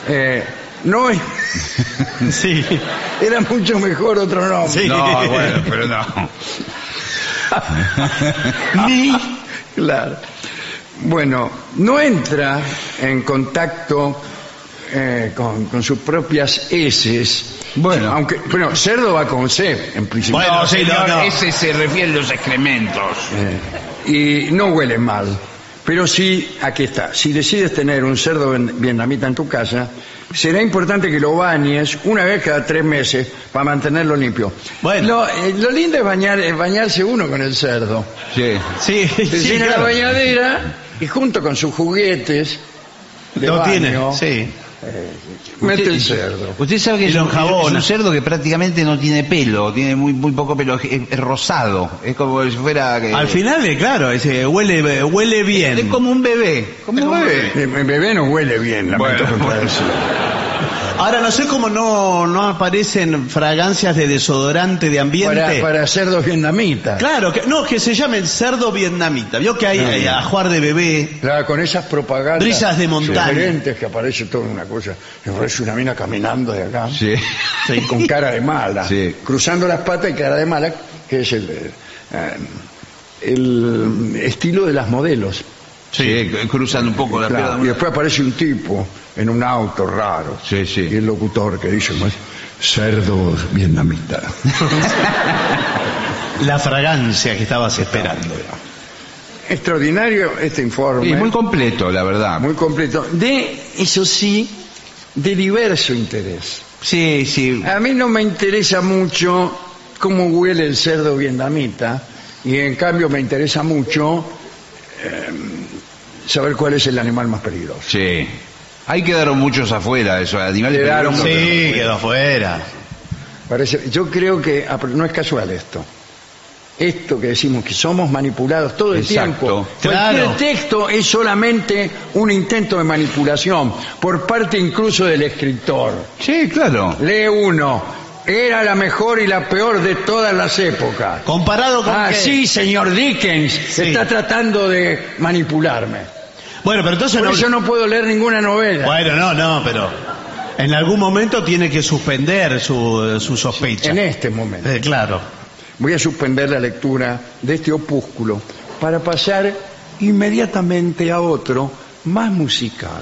Eh, no, es- [laughs] Sí. era mucho mejor otro nombre. Sí. No, bueno, pero no. [laughs] [laughs] Ni, claro. Bueno, no entra en contacto eh, con, con sus propias heces. Bueno. aunque, bueno, cerdo va con C, en principio. Bueno, sí, no, no. ese se refiere a los excrementos. Eh, y no huele mal. Pero sí, aquí está, si decides tener un cerdo vietnamita en tu casa, será importante que lo bañes una vez cada tres meses para mantenerlo limpio. Bueno. Lo, eh, lo lindo es, bañar, es bañarse uno con el cerdo. Sí. Sí, Se [laughs] sí, llena claro. la bañadera y junto con sus juguetes de Lo baño, tiene, sí. Mete Usted- el cerdo. Usted sabe que es un, es un cerdo que prácticamente no tiene pelo, tiene muy muy poco pelo, es, es rosado, es como si fuera... que- Al final, eh, claro, ese, huele, huele es bien. como un bebé, como un bebé. Eh, El bebé no huele bien, lamento Bueno, que pueda bueno. decir. Ahora no sé cómo no, no aparecen fragancias de desodorante de ambiente. Para, para cerdos vietnamitas. Claro, que, no, que se llamen cerdo vietnamita. Vio que hay bien. ajuar de bebé. Claro, con esas propagandas. Brisas de montaña. sugerentes que aparece toda una cosa. Me parece una mina caminando de acá. Sí. Sí, con cara de mala. Sí. Cruzando las patas y cara de mala, que es el, eh, el estilo de las modelos. Sí, cruzan un poco la Claro, pierna. Y después aparece un tipo en un auto raro. Sí, sí. Y el locutor que dice, cerdos vietnamitas. [laughs] La fragancia que estabas esperando. Extraordinario este informe. Y muy completo, la verdad. muy completo. De, eso sí, de diverso interés. Sí, sí. A mí no me interesa mucho cómo huele el cerdo vietnamita y en cambio me interesa mucho eh, saber cuál es el animal más peligroso. Sí. Ahí quedaron muchos afuera, esos animales. Quedaron peligrosos. Sí, quedó afuera. Parece, yo creo que ah, no es casual esto. Esto que decimos que somos manipulados todo el Exacto. tiempo. Claro. Cualquier texto es solamente un intento de manipulación por parte incluso del escritor. Sí, claro. Lee uno. Era la mejor y la peor de todas las épocas. Comparado con Ah, qué? sí, señor Dickens, Sí. está tratando de manipularme. Bueno, pero entonces Por no... eso no puedo leer ninguna novela. Bueno, no, no, pero en algún momento tiene que suspender su, su sospecha. En este momento. Eh, claro. Voy a suspender la lectura de este opúsculo para pasar inmediatamente a otro más musical.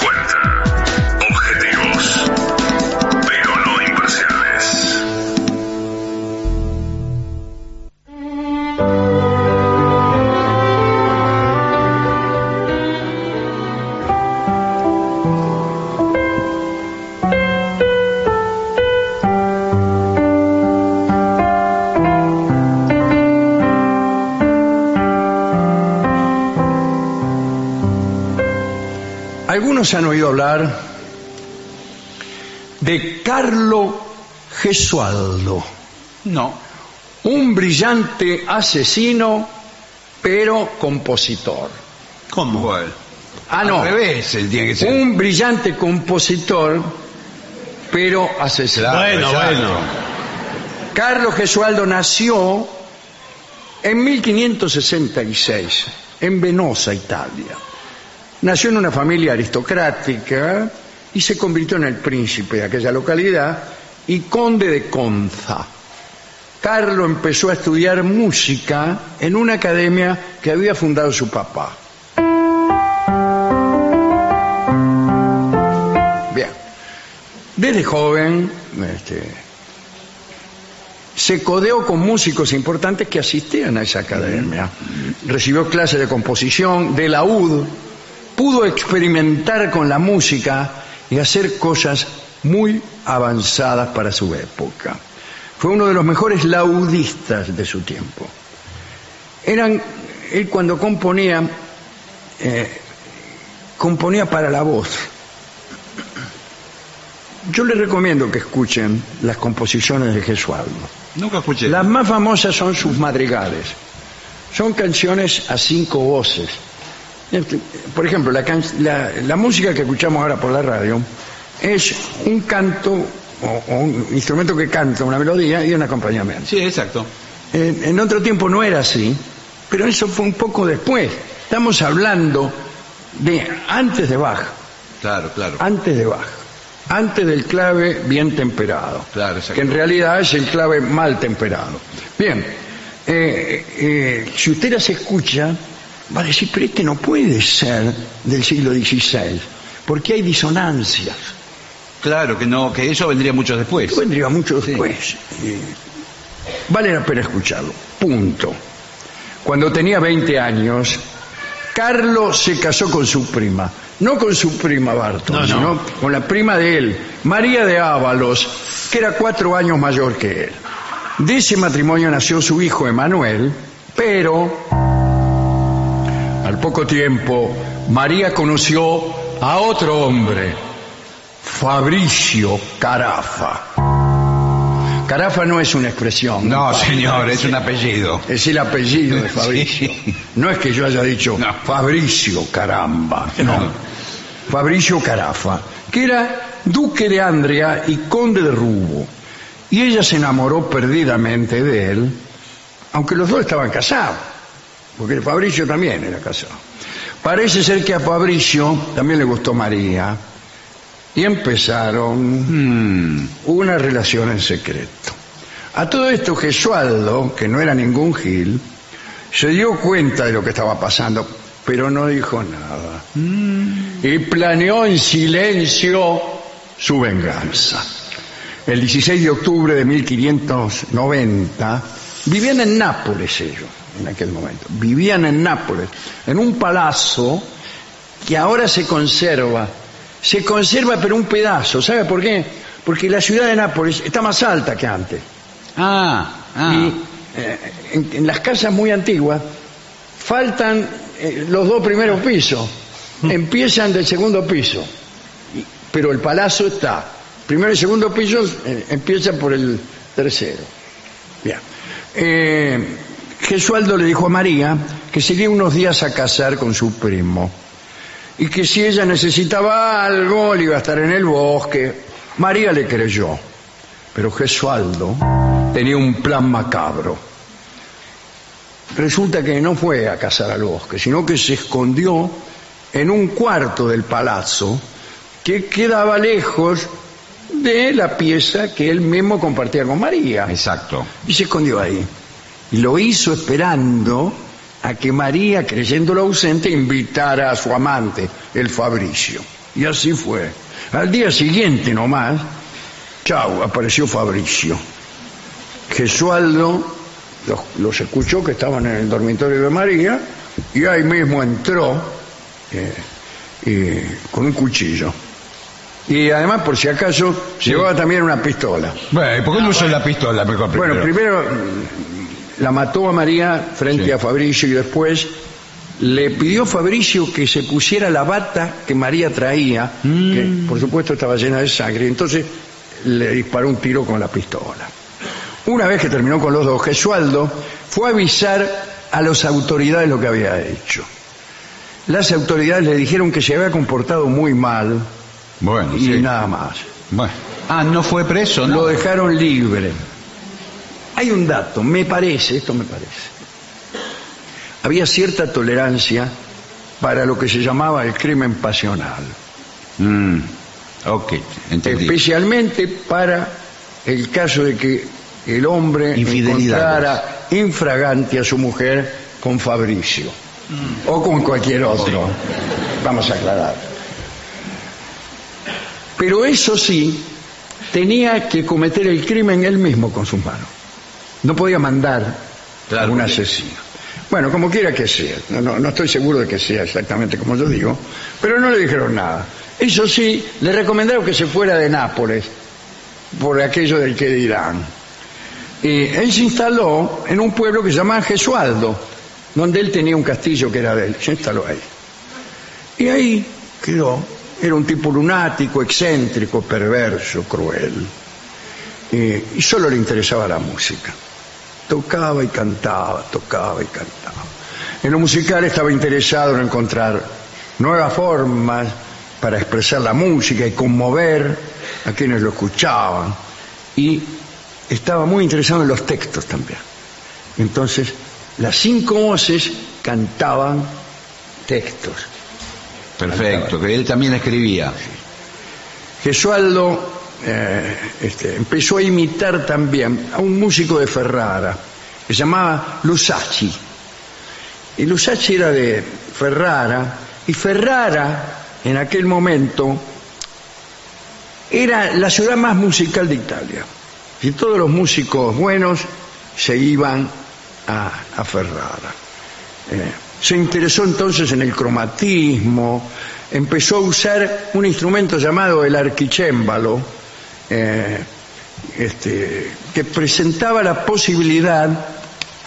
Algunos han oído hablar de Carlo Gesualdo, No. un brillante asesino, pero compositor. ¿Cómo? Bueno. Ah, no. Al revés, él tiene que ser. Un brillante compositor, pero asesino. Claro, bueno, bueno. Carlos Gesualdo nació en 1566 en Venosa, Italia. Nació en una familia aristocrática y se convirtió en el príncipe de aquella localidad y conde de Conza. Carlo empezó a estudiar música en una academia que había fundado su papá. Bien. Desde joven este, se codeó con músicos importantes que asistían a esa academia. Recibió clases de composición, de laúd, pudo experimentar con la música y hacer cosas muy avanzadas para su época. Fue uno de los mejores laudistas de su tiempo. Eran, él cuando componía, eh, componía para la voz. Yo les recomiendo que escuchen las composiciones de Gesualdo. Nunca escuché. Las más famosas son sus madrigales. Son canciones a cinco voces. Este, Por ejemplo, la, can- la- la música que escuchamos ahora por la radio es un canto o, o un instrumento que canta una melodía y un acompañamiento. Sí, exacto. En, en otro tiempo no era así, pero eso fue un poco después. Estamos hablando de antes de Bach, Claro, claro. antes de Bach, antes del clave bien temperado, Claro, exacto. que en realidad es el clave mal temperado. Bien, eh, eh, si usted las escucha, va a decir, pero este no puede ser del siglo XVI, porque hay disonancias. Claro que no, que eso vendría mucho después. Vendría mucho después. Eh, vale la pena escucharlo. Punto. Cuando tenía 20 años, Carlos se casó con su prima. No con su prima Barton, No, no. sino con la prima de él, María de Ábalos, que era cuatro años mayor que él. De ese matrimonio nació su hijo Emanuel Pero, poco tiempo, María conoció a otro hombre, Fabricio Carafa. Carafa no es una expresión. No, señor, es un apellido. Es el apellido de [laughs] Fabricio. Sí. No es que yo haya dicho No. Fabricio, caramba. No. Fabricio Carafa, que era duque de Andria y conde de Rubo. Y ella se enamoró perdidamente de él, aunque los dos estaban casados, porque Fabricio también era casado. Parece ser que a Fabricio también le gustó María y empezaron Mm, una relación en secreto. A todo esto Gesualdo, que no era ningún gil, se dio cuenta de lo que estaba pasando, pero no dijo nada. Y planeó en silencio su venganza. El 16 de octubre de 1590, vivían en Nápoles ellos, en aquel momento. Vivían en Nápoles, en un palazzo que ahora se conserva. Se conserva pero un pedazo. ¿Sabe por qué? Porque la ciudad de Nápoles está más alta que antes. Ah, ah. Y eh, en, en las casas muy antiguas faltan eh, los dos primeros pisos. [laughs] Empiezan del segundo piso. Pero el palazzo está. Primero y segundo piso eh, empiezan por el tercero. Bien. Gesualdo le dijo a María que se iría unos días a casar con su primo y que si ella necesitaba algo le iba a estar en el bosque. María le creyó, pero Gesualdo tenía un plan macabro. Resulta que no fue a cazar al bosque, sino que se escondió en un cuarto del palazzo que quedaba lejos de la pieza que él mismo compartía con María. Exacto. Y se escondió ahí. Y lo hizo esperando a que María, creyéndolo ausente, invitara a su amante, el Fabricio. Y así fue. Al día siguiente nomás, chau, apareció Fabricio. Gesualdo los, los escuchó que estaban en el dormitorio de María y ahí mismo entró eh, y- con un cuchillo. Y además, por si acaso, llevaba también una pistola. Bueno, ¿por qué no usó la pistola mejor Bueno, primero la mató a María frente Sí. a Fabricio y después le pidió a Fabricio que se pusiera la bata que María traía, Mm. que por supuesto estaba llena de sangre, y entonces le disparó un tiro con la pistola. Una vez que terminó con los dos, Gesualdo fue a avisar a las autoridades lo que había hecho. Las autoridades le dijeron que se había comportado muy mal Bueno, y sí. nada más. Bueno. Ah, no fue preso, ¿no? Lo dejaron libre. Hay un dato, me parece, esto me parece. Había cierta tolerancia para lo que se llamaba el crimen pasional, Mm, ok, entendí. especialmente para el caso de que el hombre encontrara infragante a su mujer con Fabricio o con cualquier otro. Vamos a aclarar. Pero eso sí, tenía que cometer el crimen él mismo con sus manos. No podía mandar Claro, a un asesino. Bueno, como quiera que sea, no, no- no estoy seguro de que sea exactamente como yo digo, pero no le dijeron nada. Eso sí, le recomendaron que se fuera de Nápoles, por aquello del que dirán. Y él se instaló en un pueblo que se llamaba Gesualdo, donde él tenía un castillo que era de él. Se instaló ahí. Y ahí quedó. Era un tipo lunático, excéntrico, perverso, cruel. Y, y solo le interesaba la música. Tocaba y cantaba, tocaba y cantaba. En lo musical estaba interesado en encontrar nuevas formas para expresar la música y conmover a quienes lo escuchaban. Y estaba muy interesado en los textos también. Entonces, las cinco voces cantaban textos. Perfecto, que él también escribía. Gesualdo eh, este, empezó a imitar también a un músico de Ferrara que se llamaba Lusacci. Y Lusacci era de Ferrara, y Ferrara en aquel momento era la ciudad más musical de Italia. Y todos los músicos buenos se iban a, Ferrara. Eh, se interesó entonces en el cromatismo, empezó a usar un instrumento llamado el arquicémbalo, eh, este, que presentaba la posibilidad,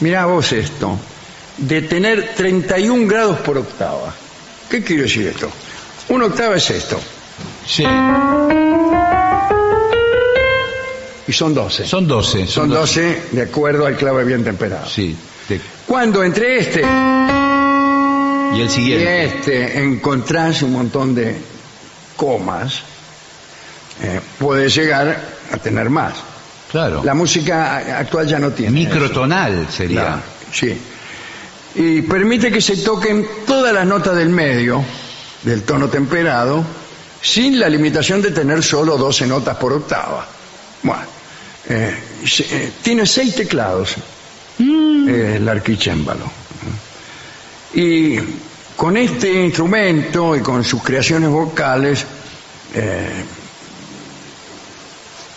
mirá vos esto, de tener 31 grados por octava. ¿Qué quiere decir esto? Una octava es esto, Sí. y son 12. Son 12. Son 12 de acuerdo al clave bien temperado. Sí. Cuando entre este Y el y siguiente. este encontrás un montón de comas, eh, puede llegar a tener más. Claro. La música actual ya no tiene. eso. Microtonal sería. Claro, sí. Y permite que se toquen todas las notas del medio, del tono temperado, sin la limitación de tener solo 12 notas por octava. Bueno, eh, eh, tiene seis teclados, eh, el arquicémbalo. Y con este instrumento y con sus creaciones vocales, eh,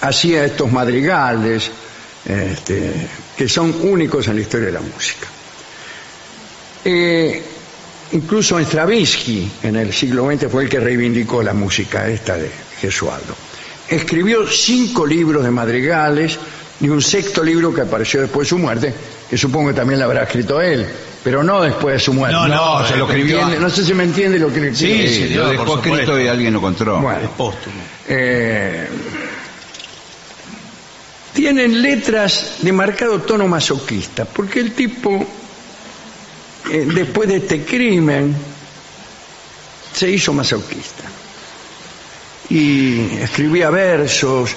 hacía estos madrigales este, que son únicos en la historia de la música. Eh, incluso Stravinsky en el siglo XX fue el que reivindicó la música esta de Gesualdo. Escribió cinco libros de madrigales y un sexto libro que apareció después de su muerte, que supongo que también lo habrá escrito él, pero no después de su muerte. No, no, se lo ¿Me escribió. entiende? No sé si me entiende lo que le Sí, decir. sí, lo dejó escrito y alguien lo encontró. Bueno, Póstumo. eh, tienen letras de marcado tono masoquista, porque el tipo, eh, después de este crimen, se hizo masoquista. Y escribía versos,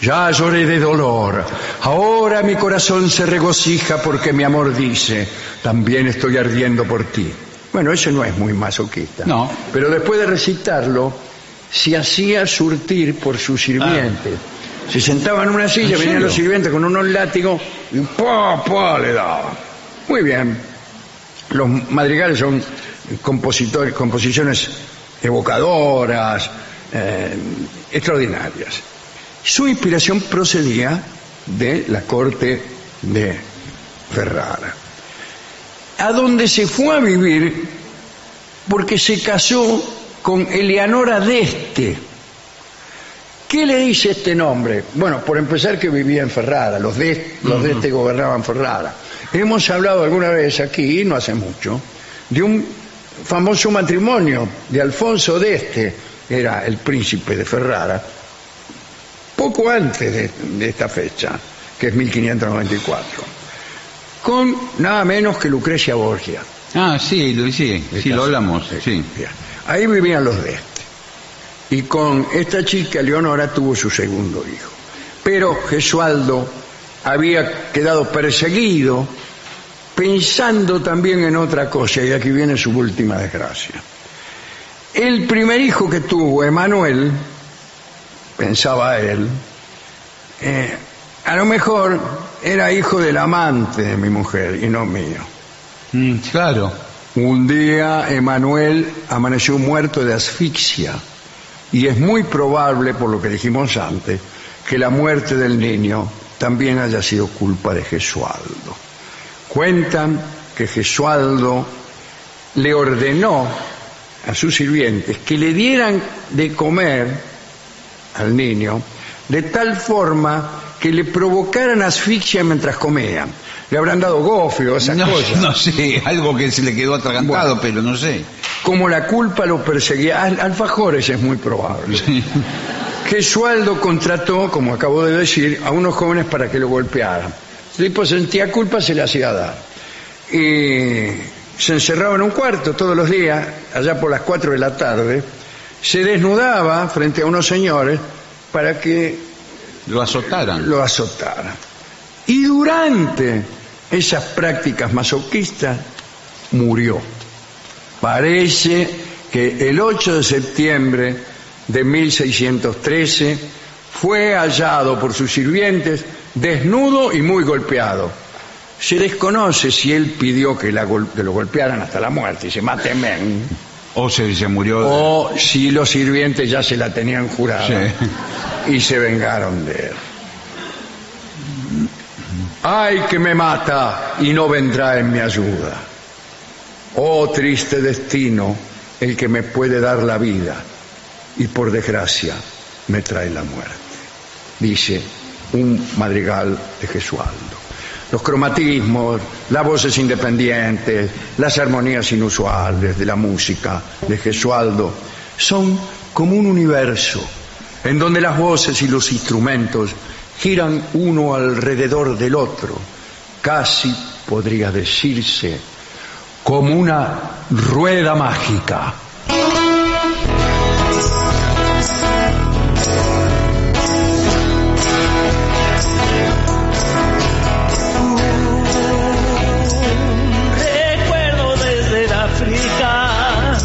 ya lloré de dolor, ahora mi corazón se regocija porque mi amor dice, también estoy ardiendo por ti. Bueno, eso no es muy masoquista. No. Pero después de recitarlo, se hacía surtir por sus sirvientes. Se sentaba en una silla, ¿En venían los sirvientes con unos látigos y pa, pa, le daban. Muy bien. Los madrigales son compositores, composiciones evocadoras, eh, extraordinarias. Su inspiración procedía de la corte de Ferrara, a donde se fue a vivir porque se casó con Eleanora d'Este. ¿Qué le dice este nombre? Bueno, por empezar que vivía en Ferrara, los de, los de este gobernaban Ferrara. Hemos hablado alguna vez aquí, no hace mucho, de un famoso matrimonio de Alfonso d'Este, era el príncipe de Ferrara, poco antes de, de esta fecha, que es 1594, con nada menos que Lucrecia Borgia. Ah, sí, lo- sí, sí, lo hablamos. Sí. Ahí vivían los de este. Y con esta chica, Leonora, tuvo su segundo hijo. Pero Gesualdo había quedado perseguido pensando también en otra cosa, y aquí viene su última desgracia. El primer hijo que tuvo, Emanuel, pensaba él, eh, a lo mejor era hijo del amante de mi mujer y no mío. Mm, claro. Un día Emanuel amaneció muerto de asfixia y es muy probable, por lo que dijimos antes, que la muerte del niño también haya sido culpa de Gesualdo. Cuentan que Gesualdo le ordenó a sus sirvientes que le dieran de comer al niño de tal forma que le provocaran asfixia mientras comían. Le habrán dado gofio, esas No, cosas. [laughs] no sé, algo que se le quedó atragantado, pero no sé. Como la culpa lo perseguía. Al- Alfajores es muy probable. Gesualdo contrató, como acabo de decir, a unos jóvenes para que lo golpearan. El tipo sentía culpa, se le hacía dar. Y se encerraba en un cuarto todos los días, allá por las 4 de la tarde, se desnudaba frente a unos señores para que Lo azotaran. lo azotaran. Y durante esas prácticas masoquistas murió. Parece que el 8 de septiembre de 1613 fue hallado por sus sirvientes desnudo y muy golpeado. Se desconoce si él pidió que, la gol- que lo golpearan hasta la muerte y se máteme, O se, se murió. o si los sirvientes ya se la tenían jurada Sí. y se vengaron de él. Ay que me mata y no vendrá en mi ayuda. Oh triste destino el que me puede dar la vida y por desgracia me trae la muerte. Dice un madrigal de Gesualdo. los cromatismos, las voces independientes, las armonías inusuales de la música de Gesualdo, son como un universo en donde las voces y los instrumentos giran uno alrededor del otro, casi podría decirse como una rueda mágica. Recuerdo desde África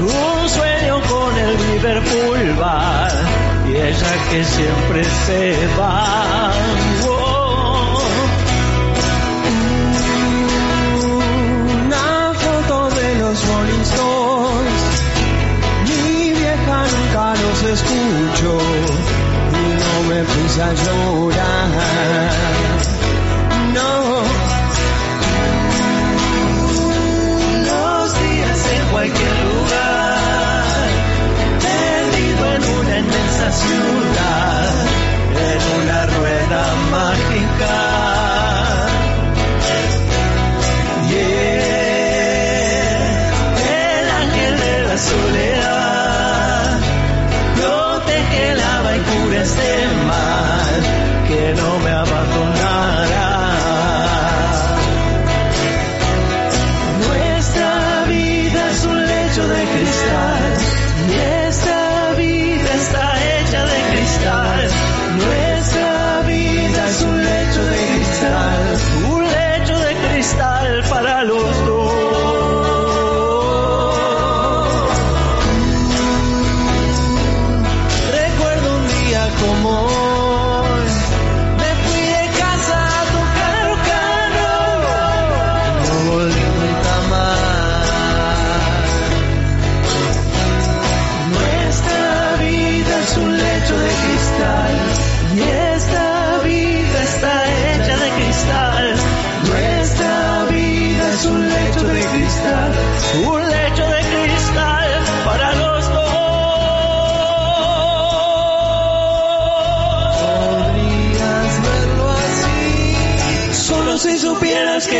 un sueño con el Liverpool bar y ella que siempre se va. Escucho y no me puse llorar. No. los días en cualquier lugar, perdido en una inmensa ciudad,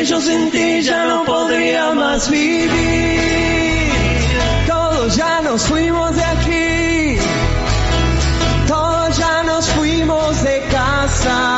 yo sin ti ya no podría más vivir. Todos ya nos fuimos de aquí, todos ya nos fuimos de casa.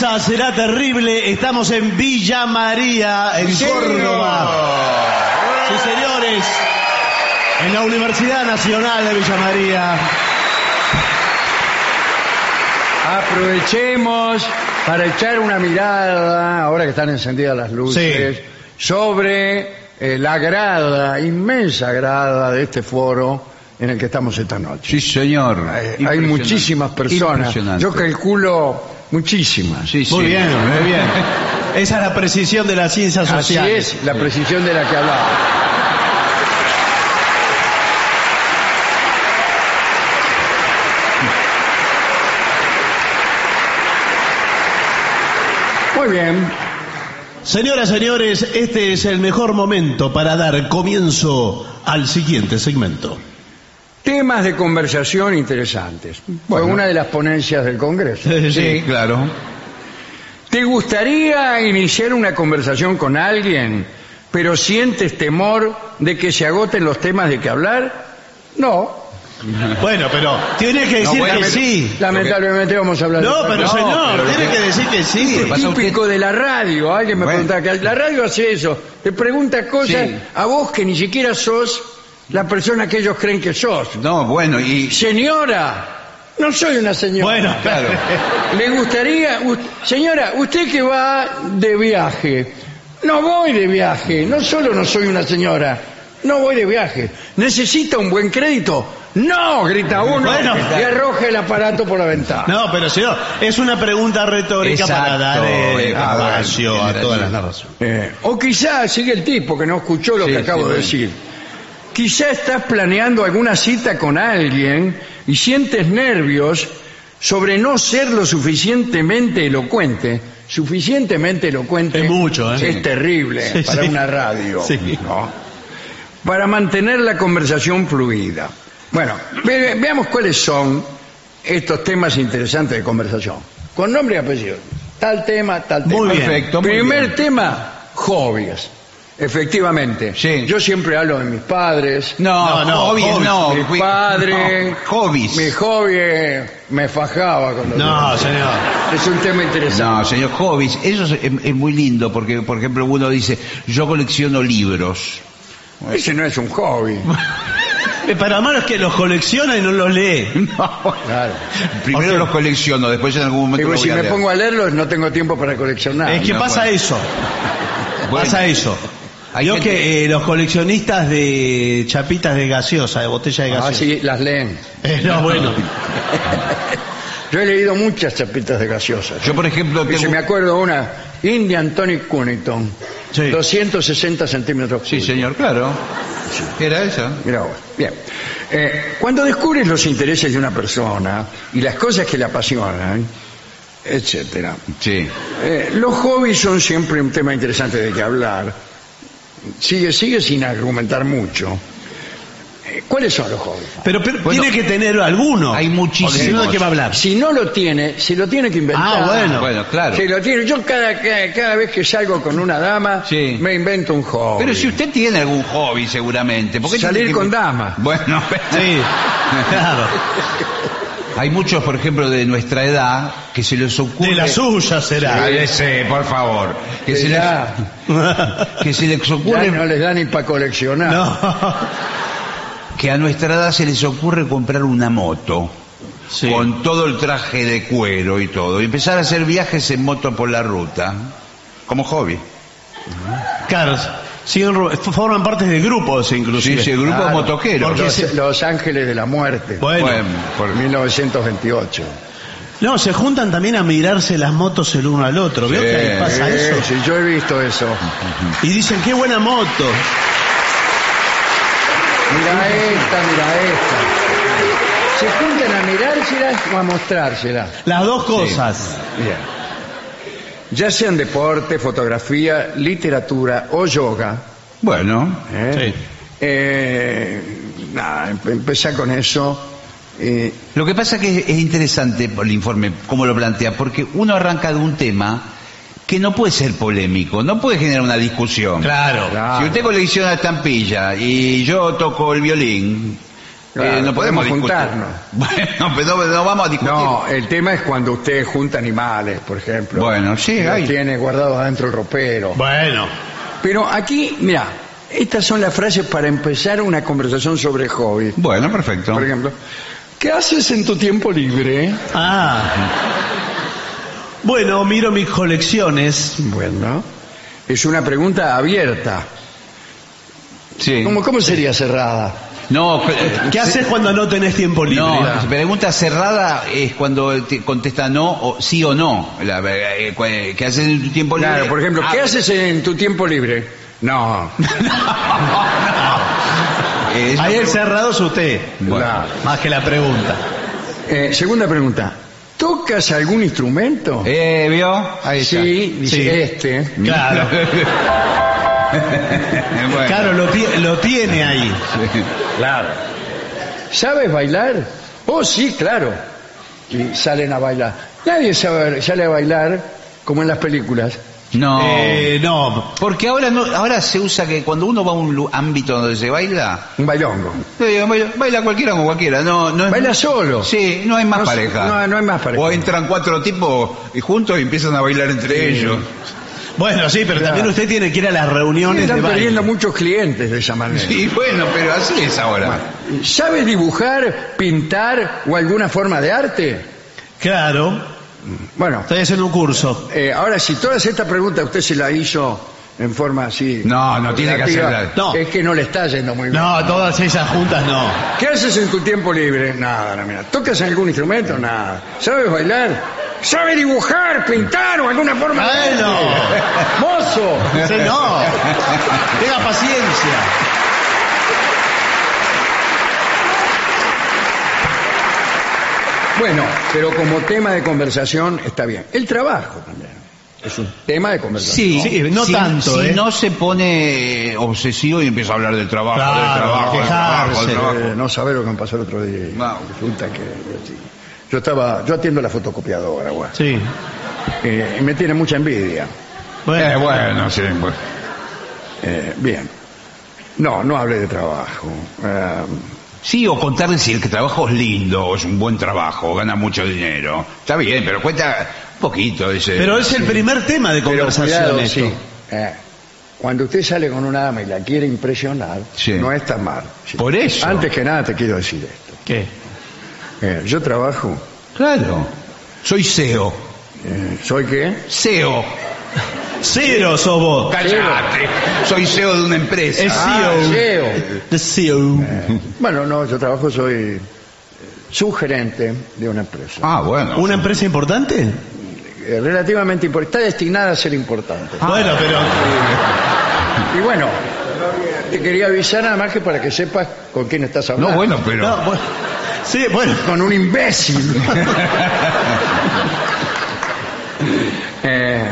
Venganza Será Terrible. Estamos en Villa María, en Córdoba. Sí, señores. En la Universidad Nacional de Villa María. Aprovechemos para echar una mirada, ahora que están encendidas las luces, Sí. sobre eh, la grada, inmensa grada de este foro en el que estamos esta noche. Sí, señor. Eh, hay muchísimas personas. Yo calculo muchísimas. Sí, sí. Muy bien, muy bien. [laughs] Esa es la precisión de la ciencia Así social. es la precisión de la que hablaba. Muy bien. Señoras, señores, este es el mejor momento para dar comienzo al siguiente segmento. Temas de conversación interesantes. Fue una de las ponencias del Congreso. Sí, claro. ¿Te gustaría iniciar una conversación con alguien, pero sientes temor de que se agoten los temas de que hablar? No. Bueno, pero tiene que decir bueno, que pero- sí. Lamentablemente vamos a hablar No, de pero No, señor, pero tiene que que- decir que sí. ¿Qué pasa? típico de la radio. Alguien me Bueno. pregunta que la radio hace eso. Te pregunta cosas Sí. a vos que ni siquiera sos la persona que ellos creen que sos. No, bueno, y Señora, no soy una señora. Bueno, claro. [laughs] ¿Le gustaría, u- señora, usted que va de viaje? No voy de viaje, no solo no soy una señora, no voy de viaje. ¿Necesita un buen crédito? No, grita uno [laughs] Bueno. y arroja el aparato por la ventana. No, pero señor, es una pregunta retórica para Exacto, dar eh, eh, para dar espacio a todas las narraciones. Eh, o quizás, sigue el tipo que no escuchó lo Sí, que acabo sí, de bueno. decir. Quizá estás planeando alguna cita con alguien y sientes nervios sobre no ser lo suficientemente elocuente. Suficientemente elocuente Es mucho, ¿eh? es terrible Sí, para sí. una radio. Sí. ¿no? Para mantener la conversación fluida. Bueno, ve- veamos cuáles son estos temas interesantes de conversación. Con nombre y apellido. Tal tema, tal tema. Muy bien. Perfecto, muy Primer bien. tema, hobbies. Efectivamente. Sí. Yo siempre hablo de mis padres. No, No, no, hobbies hobbies. no. mi padre. no, hobbies. Mi hobby me fajaba con los No, señor. Es un tema interesante. No, señor, hobbies. Eso es, es- es muy lindo porque, por ejemplo, uno dice, yo colecciono libros. Ese no es un hobby. Eh, Para malo es que los colecciona y no los lee. [laughs] Claro. [laughs] Primero O sea- los colecciono, después en algún momento Digo, lo si voy a me leer. pongo a leerlos no tengo tiempo para coleccionar. es que no, pasa bueno. eso. Bueno. Pasa eso. Hay Yo gente- que eh, los coleccionistas de chapitas de gaseosa, de botella de Ah, gaseosa. sí, las leen. Eh, no, [laughs] bueno. Yo he leído muchas chapitas de gaseosas. Yo, por ejemplo, Y si tengo... me acuerdo una, Indian Tonic Cunnington, Sí. 260 centímetros. Sí, cúbicos. señor, claro. Era esa. Mira. Bien. Eh, cuando descubres los intereses de una persona y las cosas que le apasionan, etcétera, Sí. eh, los hobbies son siempre un tema interesante de que hablar. Sigue, sigue sin argumentar mucho. Eh, ¿Cuáles son los hobbies? Pero, pero Bueno, tiene que tener alguno. hay muchísimos. Si ¿de qué va a hablar? Si no lo tiene, se lo tiene que inventar. Ah, bueno. Bueno, claro. Se lo tiene. Yo cada, cada, cada vez que salgo con una dama, Sí. me invento un hobby. Pero si usted tiene algún hobby, seguramente. ¿por qué Salir tiene que- con damas. Bueno, [laughs] Sí, claro. [laughs] hay muchos, por ejemplo, de nuestra edad que se les ocurre... De la suya será. Cállese, por favor. Que se, les, que se les ya ocurre... no les da ni para coleccionar. No. Que a nuestra edad se les ocurre comprar una moto. Sí. Con todo el traje de cuero y todo. Y empezar a hacer viajes en moto por la ruta. Como hobby. Claro, siguen ro- forman parte de grupos inclusive. Sí, sí, el grupo Claro. motoquero. Porque Los, se- Los Ángeles de la Muerte. Bueno, Bueno, por- 1928. no, se juntan también a mirarse las motos el uno al otro. ¿Veo Sí. que ahí pasa Eh, eso? sí, yo he visto eso. Y dicen, qué buena moto. Mira esta, mira esta. Se juntan a mirárselas o a mostrárselas. Las dos cosas. Bien. Ya sean deporte, fotografía, literatura o yoga. Bueno, ¿eh? Sí. Eh, nada, con eso. eh, Lo que pasa que es interesante el informe, cómo lo plantea, porque uno arranca de un tema que no puede ser polémico, no puede generar una discusión. Claro. Claro. Si usted colecciona estampilla y yo toco el violín, Claro, eh, no podemos, juntarnos. [laughs] Bueno, pero no, vamos a discutir. no, el tema es cuando usted junta animales, por ejemplo. Bueno, sí, hay. tiene guardados adentro del ropero. Bueno. Pero aquí, mira, estas son las frases para empezar una conversación sobre hobby. Bueno, perfecto. Por ejemplo, ¿qué haces en tu tiempo libre? Ah. Bueno, miro mis colecciones. Bueno, es una pregunta abierta. Sí. ¿Cómo, cómo sería cerrada? No, eh, ¿Qué haces cuando no tenés tiempo libre? No, pregunta cerrada es cuando te contesta no o sí o no. La, eh, cu- ¿Qué haces en tu tiempo libre? Claro, por ejemplo, ¿qué Ah, haces en tu tiempo libre? No. eh, [laughs] Ahí el cerrado es usted. Bueno. Más que la pregunta. Eh, segunda pregunta. ¿Tocas algún instrumento? Eh, ¿vio? Ahí está. sí, dice Sí. este. Claro. [laughs] [laughs] Bueno. Claro, lo, ti- lo tiene ahí. Claro. ¿Sabes bailar? Oh, sí, claro. Y salen a bailar. Nadie sabe, sale a bailar como en las películas. No. Eh, no. Porque ahora no, ahora se usa que cuando uno va a un ámbito donde se baila, Un bailongo. eh, baila, baila cualquiera con cualquiera, no, no es- Baila solo. Sí, no hay más No pareja. no- no hay más pareja. O entran cuatro tipos y juntos y empiezan a bailar entre ellos. Bueno, sí, pero Claro. también usted tiene que ir a las reuniones Están baile. perdiendo muchos clientes de esa manera. Sí, bueno, pero así es ahora. ¿Sabe dibujar, pintar o alguna forma de arte? Claro, Bueno, estoy haciendo un curso. eh, ahora si todas estas preguntas usted se las hizo en forma así... No, no tiene que relativa, hacerla. No. Es que no le está yendo muy bien. No, todas esas juntas no. ¿Qué haces en tu tiempo libre? Nada, no, mira. ¿Tocas algún instrumento? Nada. ¿Sabes bailar? ¿Sabe dibujar, pintar o alguna forma Bueno. [laughs] ¡Mozo! Sí, no. Tenga paciencia. Bueno, pero como tema de conversación está bien. El trabajo también. Es un tema de conversación. Sí, Sí, no si, tanto, Si ¿eh? no se pone obsesivo y empieza a hablar del trabajo, Claro, del trabajo, del trabajo, del quejarse. trabajo. Eh, no saber lo que me pasó el otro día. No. Resulta que yo estaba, yo atiendo la fotocopiadora, güey. Sí. Eh, y me tiene mucha envidia. Bueno, Eh, bueno, sí. pues. Eh, bien. No, no hablé de trabajo. Eh, Sí, o contarle si el trabajo es lindo, es un buen trabajo, gana mucho dinero. Está bien, pero cuenta un poquito ese. Pero es el primer tema de pero conversación cuidado, esto. sí. Eh, cuando usted sale con una dama y la quiere impresionar, Sí. no está mal. Sí. Por eso. Antes que nada te quiero decir esto. ¿Qué? Eh, yo trabajo, Claro. Soy CEO. eh, ¿soy qué? CEO. Cero sos vos. Cállate. Soy CEO de una empresa. Es Ah, CEO. CEO. The CEO. Bueno, no, yo trabajo, soy eh, subgerente de una empresa. Ah, bueno. ¿Una empresa importante? Eh, relativamente importante, está destinada a ser importante. Bueno, pero... Y bueno, te quería avisar nada más que para que sepas con quién estás hablando. No, bueno, pero. No, bueno. Sí, bueno. Con un imbécil. [laughs] Eh,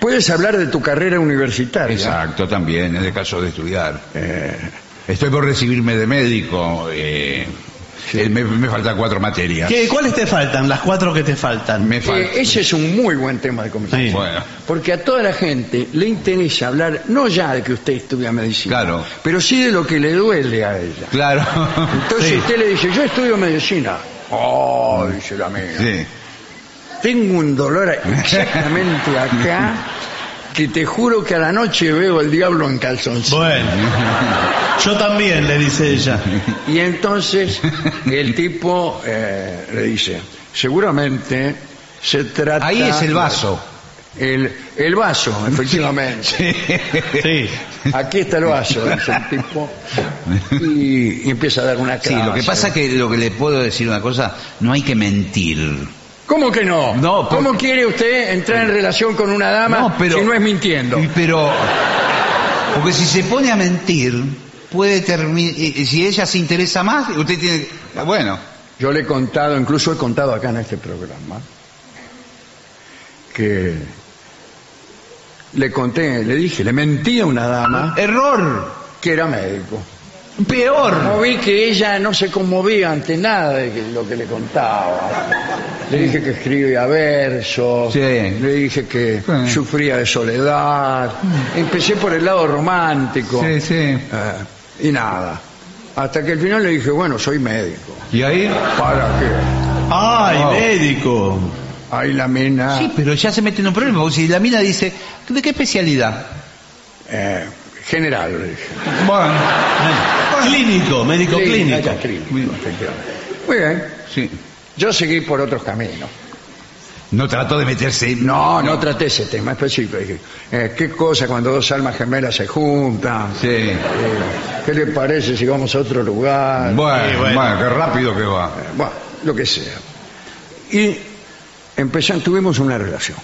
Puedes hablar de tu carrera universitaria. Exacto, también, en el caso de estudiar. Eh, Estoy por recibirme de médico. eh, eh, me, me faltan cuatro materias. ¿Qué, ¿Cuáles te faltan? Las cuatro que te faltan. Me eh, ese es un muy buen tema de conversación. Sí. Bueno, Porque a toda la gente le interesa hablar no ya de que usted estudia medicina, Claro. pero sí de lo que le duele a ella. claro. Entonces Sí. usted le dice, yo estudio medicina. Oh, dice la amiga. Sí. Tengo un dolor exactamente acá [laughs] que te juro que a la noche veo el diablo en calzoncillo. Bueno. Yo también, le dice ella. Y entonces el tipo eh, le dice, seguramente se trata... Ahí es el vaso. El, el vaso, efectivamente. Sí. Aquí está el vaso, dice el tipo. Y, y empieza a dar una Sí, clase. lo que pasa es que lo que le puedo decir una cosa, no hay que mentir. ¿Cómo que no? No, porque- ¿Cómo quiere usted entrar en relación con una dama No, pero- si no es mintiendo? Y- Pero, porque si se pone a mentir, puede terminar, si ella se interesa más, usted tiene, bueno, Yo le he contado, incluso he contado acá en este programa, que le conté, le dije, le mentí a una dama error, que era médico. Peor. No vi que ella no se conmovía ante nada de lo que le contaba. Le dije que escribía versos, Sí. le dije que Sí. sufría de soledad. Empecé por el lado romántico. Sí, sí. Eh, y nada. Hasta que al final le dije, bueno, soy médico. ¿Y ahí? ¿Para qué? ¡Ay, Oh. médico! Ahí la mina, Sí, pero ya se mete en un problema, porque si la mina dice, ¿de qué especialidad? eh, general, le dije. Bueno, Clínico, médico Clínica, clínico. clínico, efectivamente. Muy bien. sí. Yo seguí por otros caminos. No trató de meterse. No, no traté ese tema específico. Dije, eh, ¿qué cosa cuando dos almas gemelas se juntan? Sí. Eh, ¿Qué le parece si vamos a otro lugar? Bueno, Sí, bueno. bueno, qué rápido que va. Eh, Bueno, lo que sea. Y empezamos, tuvimos una relación.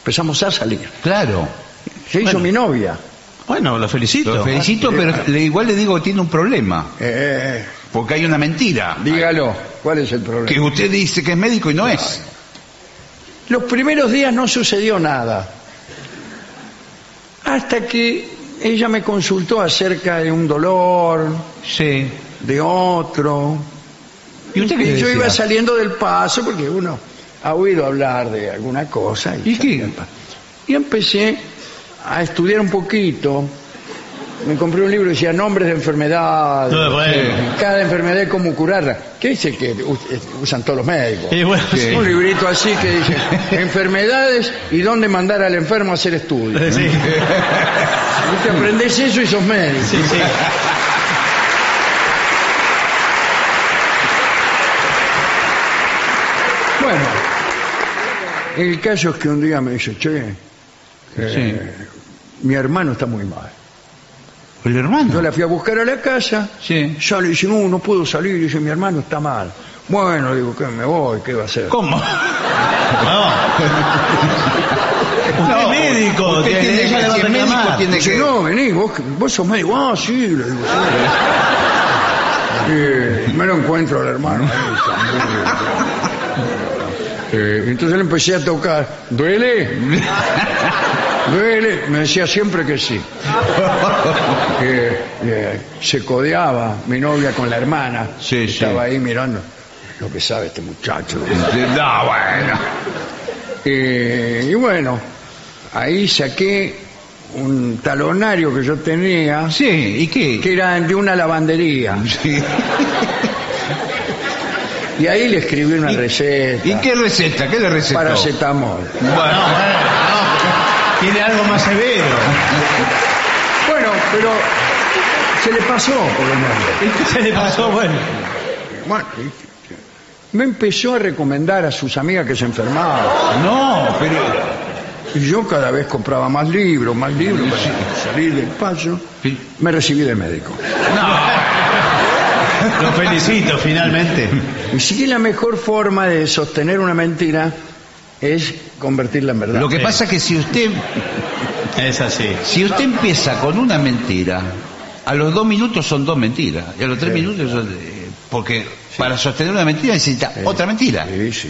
Empezamos a salir. Claro. Se hizo Bueno. mi novia. Bueno, lo felicito. Lo felicito, pero le- igual le digo que tiene un problema. Eh, Porque hay una mentira. dígalo, ¿cuál es el problema? Que usted dice que es médico y no es. Los primeros días no sucedió nada. Hasta que ella me consultó acerca de un dolor, Sí. de otro. ¿Y usted qué yo decía? iba saliendo del paso porque uno ha oído hablar de alguna cosa. ¿Y salía qué? del paso. Y empecé a estudiar un poquito. Me compré un libro que decía nombres de enfermedades. No, bueno. Cada enfermedad y cómo curarla. ¿Qué dice que us- usan todos los médicos? Y bueno, sí. Un librito así que dice [laughs] enfermedades y dónde mandar al enfermo a hacer estudios. Sí, Y te aprendés eso y sos médico. sí, sí. Bueno, el caso es que un día me dice, che, eh, mi hermano está muy mal. ¿El Yo hermano? la fui a buscar a la casa, Sí. ya le dice, no, no puedo salir, dice, mi hermano está mal. Bueno, digo, que me voy, ¿qué va a hacer? ¿Cómo? [laughs] No. Usted es médico, usted tiene- tiene- ella le va a si es médico, reclamar. tiene Dice, que- no, vení, vos, vos sos médico. Ah, sí, le digo, sí. [laughs] Eh, me lo encuentro al hermano. [laughs] Eh, entonces le empecé a tocar. ¿Duele? ¿Duele? Me decía siempre que sí. [laughs] Eh, eh, se codeaba mi novia con la hermana. Sí, sí. Estaba ahí mirando. Lo que sabe este muchacho. No, bueno. Eh, y bueno, ahí saqué un talonario que yo tenía, Sí, ¿y qué? que era de una lavandería. Sí. [laughs] Y ahí le escribí una receta. ¿Y qué receta? ¿Qué le recetó? Paracetamol. No, bueno, no. Tiene algo más severo. Bueno, pero se le pasó, por lo menos. ¿Qué se le pasó? Bueno. Bueno, me empezó a recomendar a sus amigas que se enfermaban. No, pero... Y yo cada vez compraba más libros, más libros para salir del paso. Me recibí de médico. Lo felicito, finalmente. Y sí que la mejor forma de sostener una mentira es convertirla en verdad. Lo que pasa es que si usted, Es así. si usted empieza con una mentira, a los dos minutos son dos mentiras, y a los tres Sí. minutos son... Porque para sostener una mentira necesita otra mentira. Sí, sí.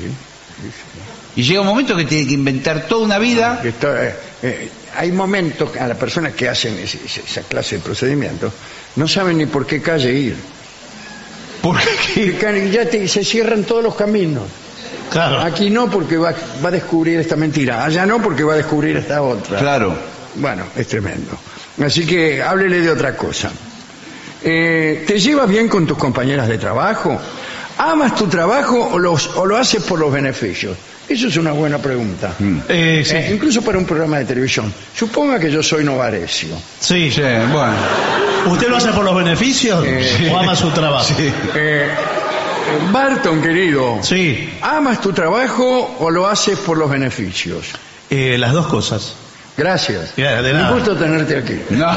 Y llega un momento que tiene que inventar toda una vida. Esto, eh, eh, hay momentos que a las personas que hacen ese- esa clase de procedimientos no saben ni por qué calle ir. Porque Que Ya te- se cierran todos los caminos. Claro. Aquí no porque va, va a descubrir esta mentira. Allá no porque va a descubrir esta otra. Claro. Bueno, es tremendo. Así que háblele de otra cosa. Eh, ¿Te llevas bien con tus compañeras de trabajo? ¿Amas tu trabajo o, los, o lo haces por los beneficios? Eso es una buena pregunta. Eh, sí. Eh, incluso para un programa de televisión. Suponga que yo soy Novarecio. sí. Sí, bueno. ¿Usted lo hace por los beneficios Eh, o ama su trabajo? Eh, Barton, querido, Sí. ¿amas tu trabajo o lo haces por los beneficios? Eh, las dos cosas. Gracias. Ya, de Un gusto tenerte aquí. No. [laughs]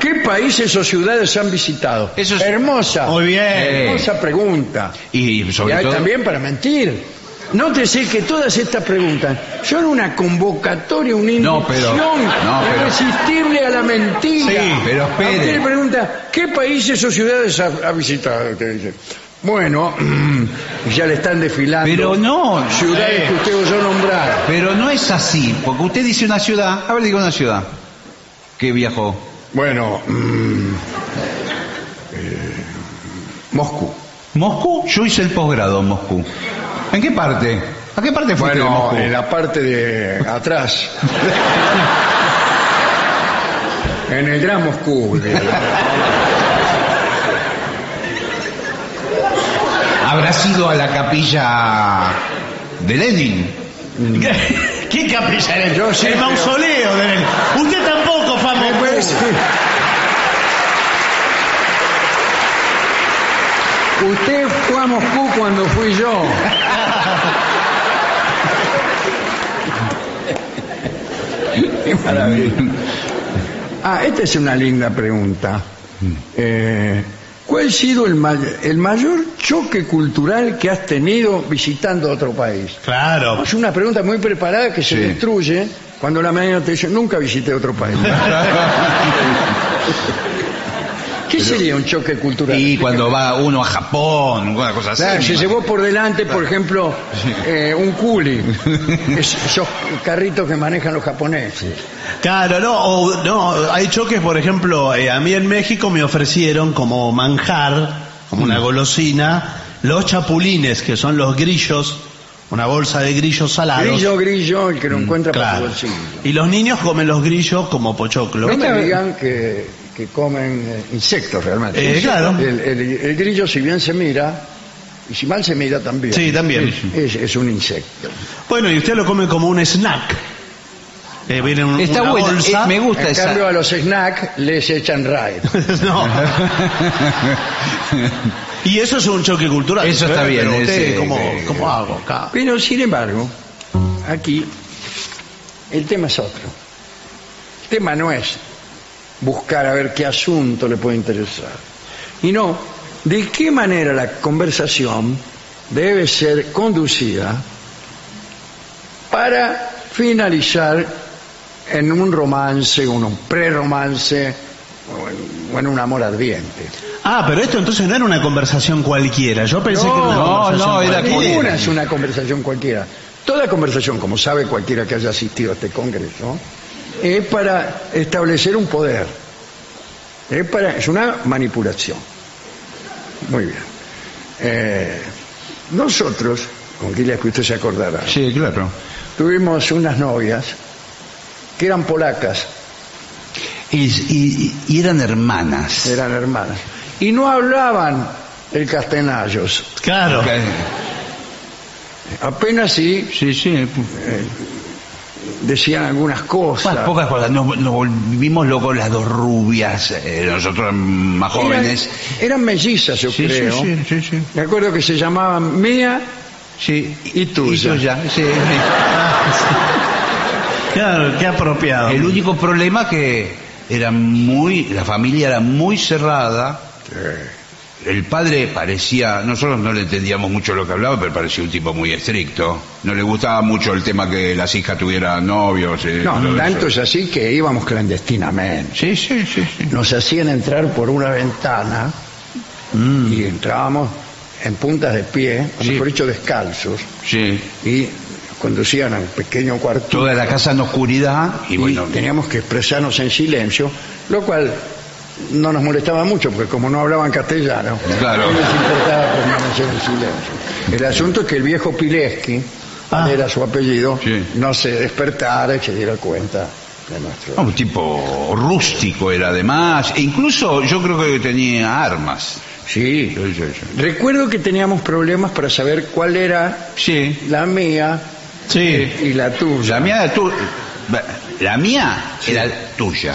¿Qué países o ciudades han visitado? Eso es- Hermosa. Muy bien. Hermosa pregunta. Y Y sobre hay todo... también para mentir. Nótese que todas estas preguntas son una convocatoria, una No, inducción pero- no, pero- irresistible a la mentira. Sí, pero A espere. usted le pregunta, ¿qué países o ciudades ha, ha visitado? Usted dice, bueno, [clears throat] ya le están desfilando Pero no. ciudades que usted oyó nombrar. Pero no es así, porque usted dice una ciudad, a ver, diga una ciudad que viajó. Bueno, mm, eh, Moscú. ¿Moscú? Yo hice el posgrado en Moscú. ¿En qué parte? ¿A qué parte fuiste de Bueno, Moscú? en la parte de atrás. [laughs] en el Gran Moscú. de- [laughs] Habrá sido a la capilla de Lenin. ¿Qué, [laughs] qué capilla era? Yo sí, el pero- mausoleo de él. Usted tampoco, fue a Moscú. Pues, Usted Moscú cuando fui yo. Qué maravilla. Ah, esta es una linda pregunta. Eh, ¿Cuál ha sido el, may- el mayor choque cultural que has tenido visitando otro país? Claro. Es una pregunta muy preparada que se Sí. destruye cuando la mañana te dice nunca visité otro país. [laughs] ¿Qué sería un choque cultural? Y cuando va uno a Japón, una cosa así. Claro, se imagino. llevó por delante, por ejemplo, eh, un culi, [laughs] Es- esos carritos que manejan los japoneses. Claro, no, o- no, hay choques, por ejemplo, eh, a mí en México me ofrecieron como manjar, como una golosina, los chapulines, que son los grillos Una bolsa de grillos salados. Grillo, grillo, el que lo encuentra para Mm, Claro. su bolsillo. Y los niños comen los grillos como pochoclo. No me digan que, que comen eh, insectos realmente. Eh, claro. El, el- el grillo, si bien se mira, y si mal se mira también. Sí, también. Es, es un insecto. Bueno, y usted lo come como un snack. Eh, viene un- Está una bueno, bolsa. eh, me gusta En esa. cambio, a los snacks les echan raid. [laughs] no. y eso es un choque cultural. Eso ¿eh? está bien, Pero usted, ese- ¿cómo, eh, cómo hago acá? Pero, sin embargo, aquí el tema es otro. El tema no es buscar a ver qué asunto le puede interesar, y no de qué manera la conversación debe ser conducida para finalizar en un romance, en un prerromance o en, un amor ardiente. Ah, pero esto entonces no era una conversación cualquiera. Yo pensé que era una conversación no, era cualquiera. Ninguna es una conversación cualquiera. Toda conversación, como sabe cualquiera que haya asistido a este congreso, es para establecer un poder. Es, para, es una manipulación. Muy bien. Eh, nosotros, con Gilia que usted se acordará, Sí, claro. tuvimos unas novias que eran polacas, Y, y- y eran hermanas. eran hermanas, y no hablaban el castellallos, Claro. apenas sí Sí, sí. Decían algunas cosas. Bueno, pocas cosas. Nos, nos volvimos locos las dos rubias, eh, nosotros más jóvenes. Eran, eran mellizas, yo Sí, creo. sí, sí, sí. Me acuerdo que se llamaban Mía Sí. y tuya. Y tuya, sí. Claro, qué apropiado. El único problema que era muy, la familia era muy cerrada. El padre parecía, nosotros no le entendíamos mucho lo que hablaba, pero parecía un tipo muy estricto. No le gustaba mucho el tema que las hijas tuvieran novios. eh, No, tanto es así que íbamos clandestinamente. Sí, sí, sí, sí. Nos hacían entrar por una ventana y entrábamos en puntas de pie, o Sí. mejor dicho, descalzos, Sí. y conducían al pequeño cuarto. Toda la casa en oscuridad y y bueno. teníamos que expresarnos en silencio, lo cual no nos molestaba mucho, porque como no hablaban castellano, Claro. no nos importaba permanecer en silencio. El asunto es que el viejo Pileski, Ah. era su apellido, Sí. no se despertara y se diera cuenta de nuestro... Un tipo rústico era además, e incluso yo creo que tenía armas. Sí. Sí, sí, sí. Recuerdo que teníamos problemas para saber cuál era Sí. la mía Sí. y la tuya. La mía tu... La mía era tuya.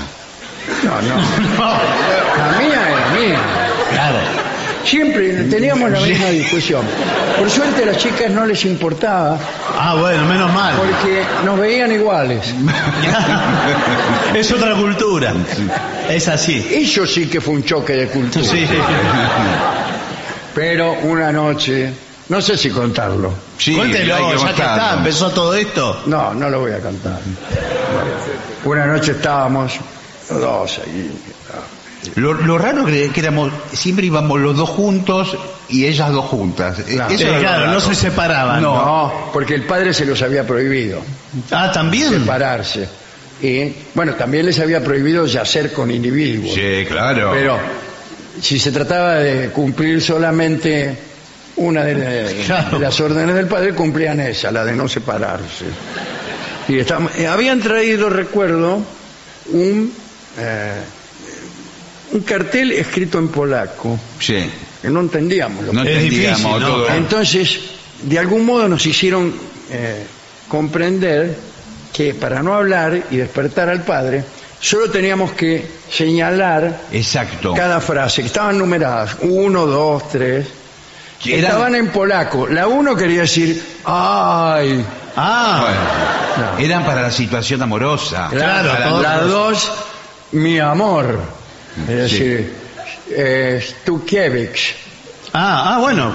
No, no. La mía era mía. Claro. Siempre teníamos la misma discusión. Por suerte a las chicas no les importaba Ah, bueno, menos mal. porque nos veían iguales. [laughs] es otra cultura. Es así. Eso sí que fue un choque de cultura. Sí. Pero una noche, no sé si contarlo. Sí, Cuéntelo, hay que ya que está, empezó todo esto. No, no lo voy a cantar. Una noche estábamos dos ahí. Lo, lo raro que, que éramos, siempre íbamos los dos juntos y ellas dos juntas. Eh, Claro. Eso claro, no se separaban. No. No, porque el padre se los había prohibido Ah, también. separarse. Y bueno, también les había prohibido yacer con individuos. Sí, claro. Pero si se trataba de cumplir solamente una de, de- Claro. de las órdenes del padre, cumplían esa, la de no separarse. Y estábamos- eh, habían traído, recuerdo, un, eh, un cartel escrito en polaco, Sí. que no entendíamos lo No que entendíamos difícil, ¿no? todo. entonces, de algún modo nos hicieron eh, comprender que para no hablar y despertar al padre, solo teníamos que señalar Exacto. cada frase, que estaban numeradas, uno, dos, tres, estaban en polaco. La uno quería decir, ay, Ah, Bueno, eran para la situación amorosa. Claro, todos la dos, mi amor, es Sí. decir, eh, Stukiewicz. ah, ah, bueno.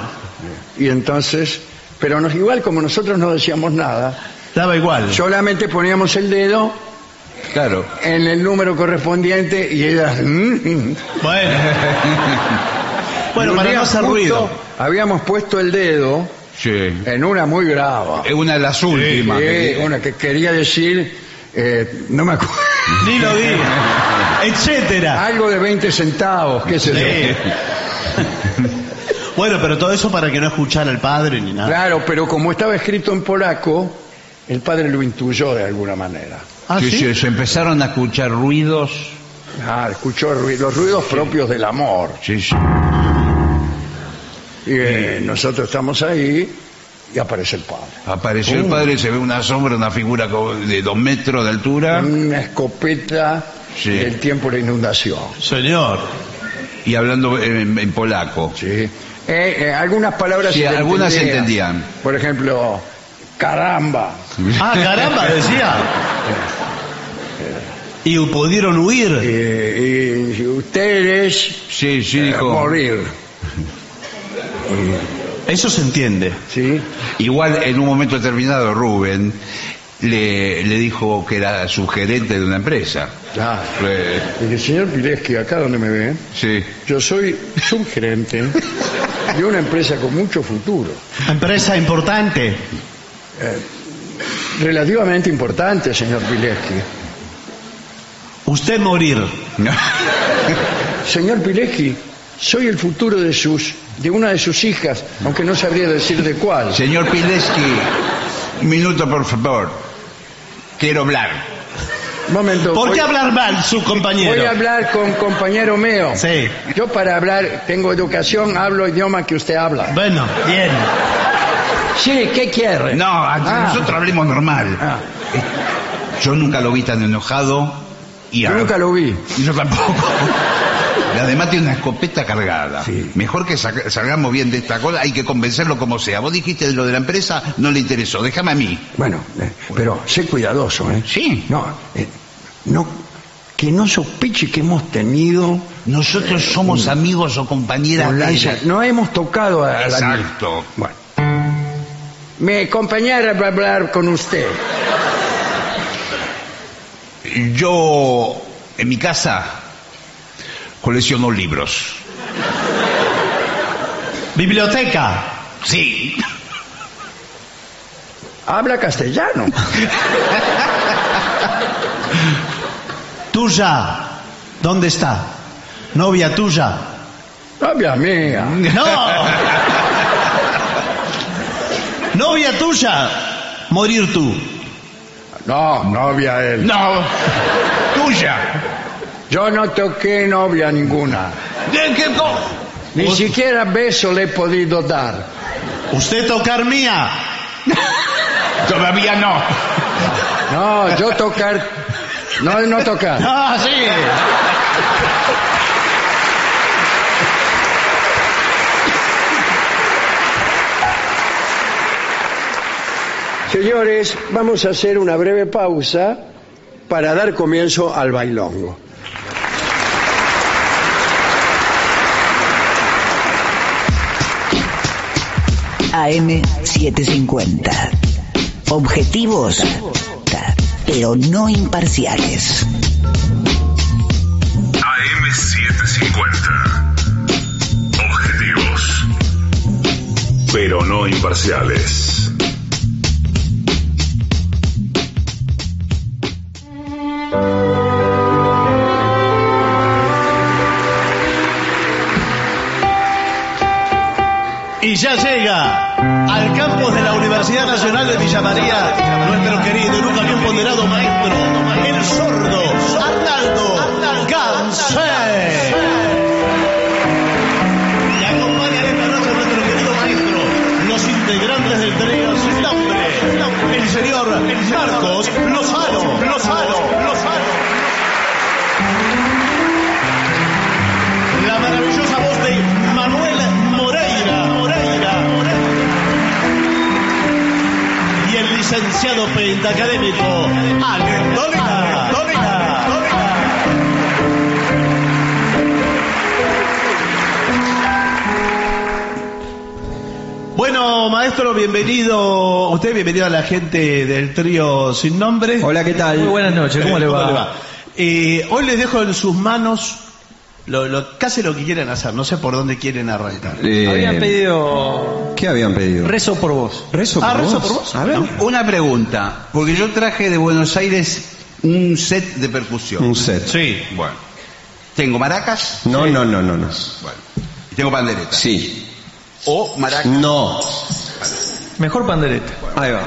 Y entonces, pero nos, igual como nosotros no decíamos nada, Daba igual. solamente poníamos el dedo Claro. en el número correspondiente y ellas... [laughs] mm, Bueno. bueno, Y para no hacer ruido. Habíamos puesto el dedo Sí. en una muy grava. Es una de las últimas. Eh, una que quería decir, eh, no me acuerdo, Ni lo diga. Etcétera. algo de 20 centavos, qué sé yo. Sí. Bueno, pero todo eso para que no escuchara al padre ni nada. Claro, pero como estaba escrito en polaco, el padre lo intuyó de alguna manera. ¿Ah, Sí, sí? sí, se empezaron a escuchar ruidos. Ah, escuchó los ruidos propios del amor. Sí, sí. Y eh, nosotros estamos ahí y aparece el padre. Apareció el padre, se ve una sombra, una figura de dos metros de altura. Una escopeta Sí. del tiempo de la inundación. Señor. y hablando en, en polaco. Sí. Eh, eh, algunas palabras Sí, se algunas se entendían. entendían. Por ejemplo, caramba. Ah, caramba, decía. Y pudieron huir. Eh, y ustedes Sí, sí, eh, dijo. morir. [laughs] Eso se entiende. ¿Sí? Igual en un momento determinado Rubén le, le dijo que era subgerente de una empresa. Eh, Mire, señor Pileski, acá donde me ve, sí. yo soy subgerente de una empresa con mucho futuro. Empresa importante. Relativamente importante, señor Pileski. Usted morir. Señor Pileski, soy el futuro de sus de una de sus hijas, aunque no sabría decir de cuál. Señor Pileski, un minuto por favor. Quiero hablar. Un momento. ¿Por voy- qué hablar mal su compañero? Voy a hablar con compañero mío. Sí. Yo para hablar tengo educación, hablo idioma que usted habla. Bueno, bien. Sí, ¿qué quiere? No, Ah. nosotros hablemos normal. Ah, Yo nunca lo vi tan enojado. Y yo nunca lo vi. Y Yo tampoco. Y Además tiene una escopeta cargada. Sí. Mejor que salgamos bien de esta cosa, hay que convencerlo como sea. Vos dijiste lo de la empresa, no le interesó. Déjame a mí. Bueno, eh, pero sé cuidadoso, ¿eh? Sí. No, eh, no, que no sospeche que hemos tenido Nosotros somos amigos o compañeras de. No hemos tocado a, la. Exacto. Bueno. Mi compañera va a hablar con usted. Yo, en mi casa, colecciono libros. Biblioteca. Sí. Habla castellano. [laughs] Tuya. ¿Dónde está? Novia tuya. Novia mía. No. Novia tuya. Morir tú. No, novia él. No. Tuya. Yo no toqué novia ninguna. ¿De qué co- Ni siquiera beso le he podido dar. Usted tocar mía. Todavía no. No, yo tocar. No, no tocar. [laughs] Ah, sí. Señores, vamos a hacer una breve pausa para dar comienzo al bailongo. AM750. Objetivos, pero no imparciales. AM750. Objetivos. Pero no imparciales. Y ya llega al campus de la Universidad Nacional de Villa María nuestro querido y nunca bien ponderado maestro, el sordo Arnaldo Gansé. Y acompañan esta noche nuestro querido maestro, los integrantes del trío nombre, el señor Marcos licenciado pentacadémico Antolina. Bueno, maestro, bienvenido. Usted bienvenido a la gente del trío sin nombre. Hola, ¿qué tal? Muy buenas noches, ¿cómo le va? Eh, hoy les dejo en sus manos lo, lo- casi lo que quieren hacer. No sé por dónde quieren arrancar. Eh, Habían pedido ¿Qué habían pedido? rezo por vos. ¿Rezo Ah, por rezo vos? por vos. A ver. Una pregunta, porque yo traje de Buenos Aires un set de percusión. Un set. Sí. Bueno, tengo maracas, No, no, no, no, no. bueno, y tengo pandereta. Sí. o maraca. No. Mejor pandereta. Ahí va.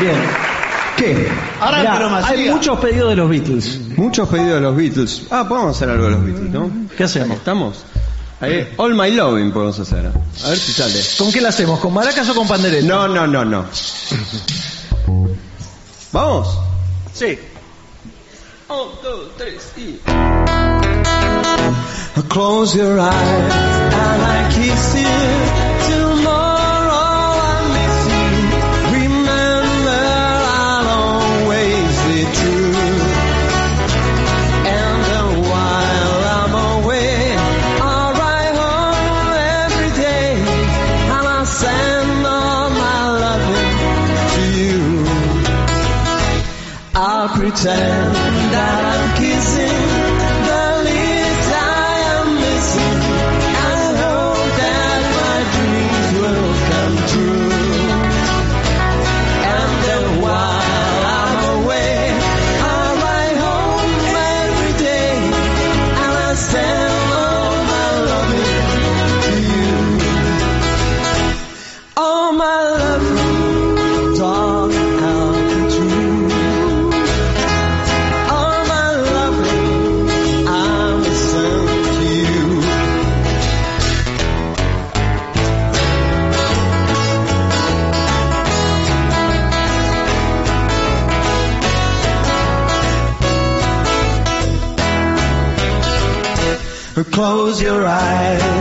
Bien. ¿Qué? Ahora Mirá, hay muchos pedidos de los Beatles. Muchos pedidos de los Beatles. Ah, podemos hacer algo de los Beatles, ¿no? ¿Qué hacemos? ¿Estamos? Ahí, all My Loving podemos hacer. A ver si sale. ¿Con qué la hacemos? ¿Con maracas o con pandereta? No, no, no, no. ¿Vamos? Sí. Un, dos, tres y... Close your eyes and I kiss you. time. close your eyes.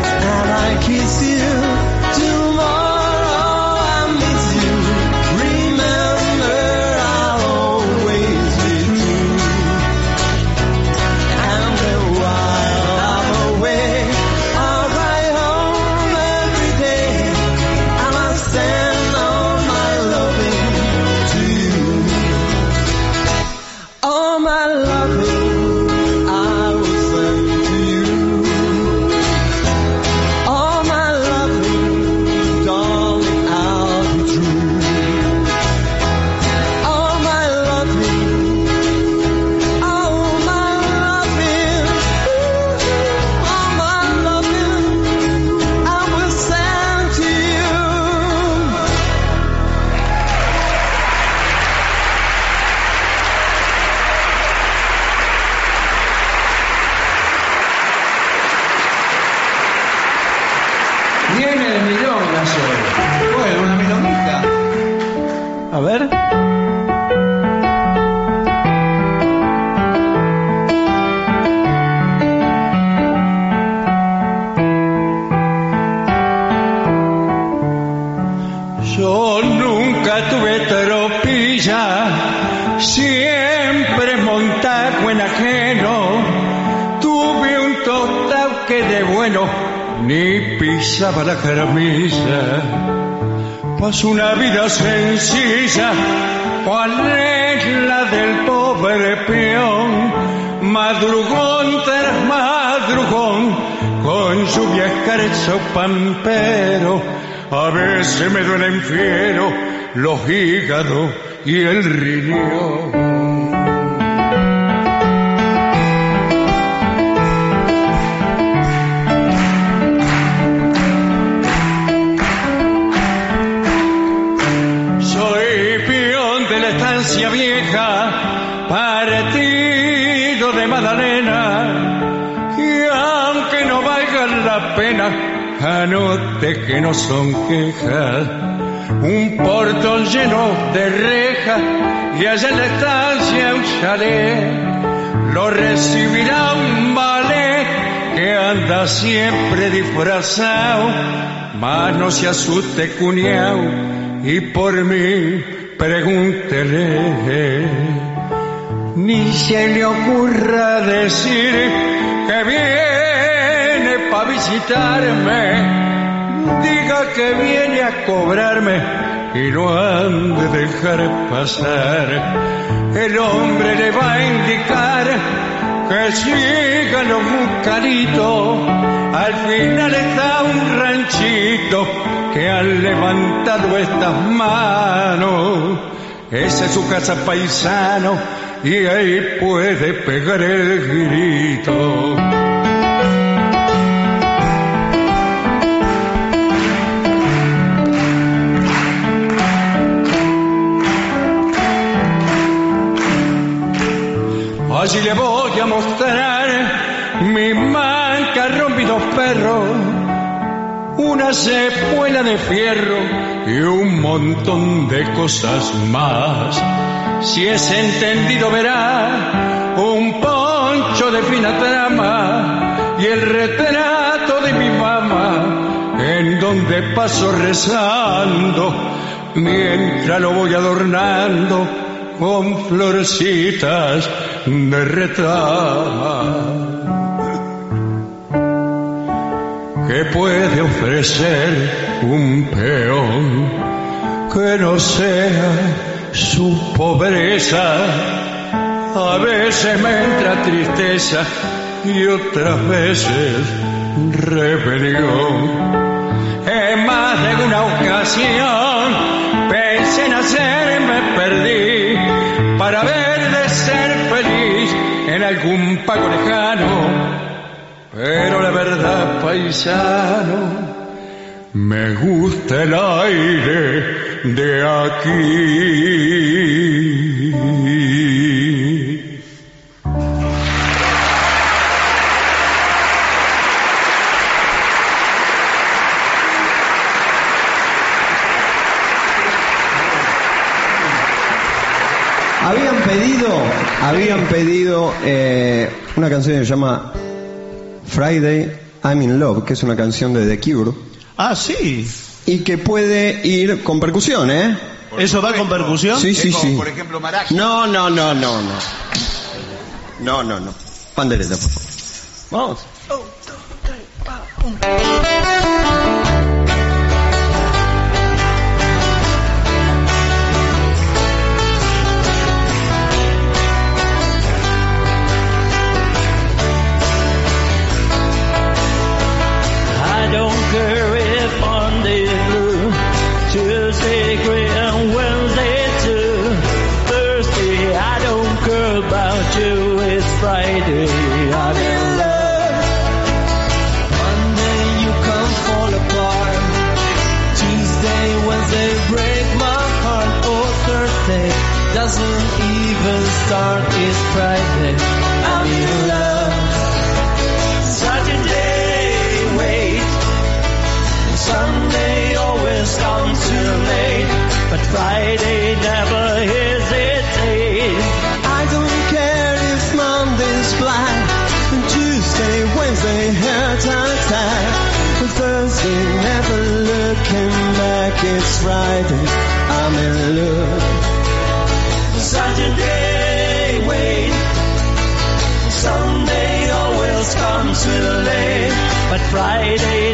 echaba la camisa, pues una vida sencilla, cual es la del pobre peón, madrugón tras madrugón, con lluvia escarcho pampero, a veces me duelen fiero los hígados y el riñón. Anote que no son quejas. Un portón lleno de rejas y allá en la estancia un chalet. Lo recibirá un ballet que anda siempre disfrazado. Mas no se asuste, cuñao y por mí pregúntele. Ni se le ocurra decir que para visitarme. Diga que viene a cobrarme y no han de dejar pasar. El hombre le va a indicar que siga los bucalitos. Al final está un ranchito que han levantado estas manos. Esa es su casa paisano y ahí puede pegar el grito. Allí le voy a mostrar mi manca rompidos perros, una sepuela de fierro y un montón de cosas más. Si es entendido verá un poncho de fina trama y el retrato de mi mamá en donde paso rezando mientras lo voy adornando con florcitas de retama. ¿Qué puede ofrecer un peón que no sea su pobreza? A veces me entra tristeza y otras veces rebelión. En más de una ocasión Pero la verdad, paisano, me gusta el aire de aquí. Habían pedido, habían pedido eh, una canción que se llama Friday I'm in Love, que es una canción de The Cure. Ah, sí. Y que puede ir con percusión, ¿eh? ¿Eso va con percusión? Sí, sí, sí. Por ejemplo. No, no, no, no, no. No, no, no. Pandereta, por favor. Vamos. I Friday, I'm in love. Monday, you come fall apart. Tuesday, Wednesday break my heart. Oh, Thursday doesn't even start. It's Friday, I'm in love. Saturday, wait. Sunday always comes too late, but Friday Friday, I'm in love. Saturday, wait. Sunday always comes too late, but Friday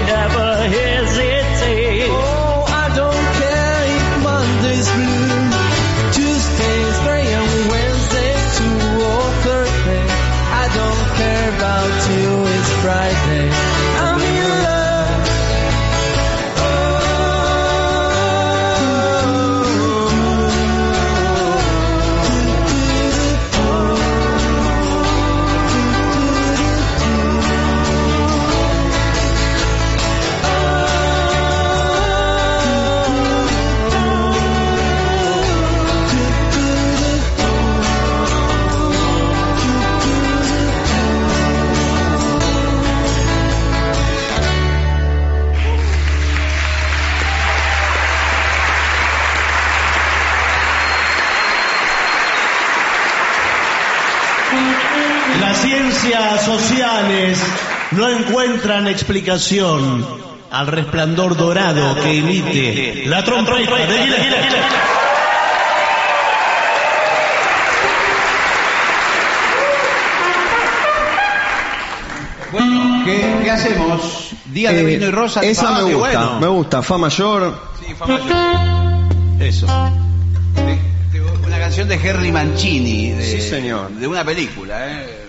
encuentran explicación al resplandor dorado que emite la trompeta de. Bueno, ¿qué, qué hacemos? Día de Eh, vino y rosa. Esa Ah, me qué gusta, bueno. me gusta. Fa mayor. Sí, fa mayor. Eso. De- de una canción de Henry Mancini. De, Sí, señor. De una película, ¿eh?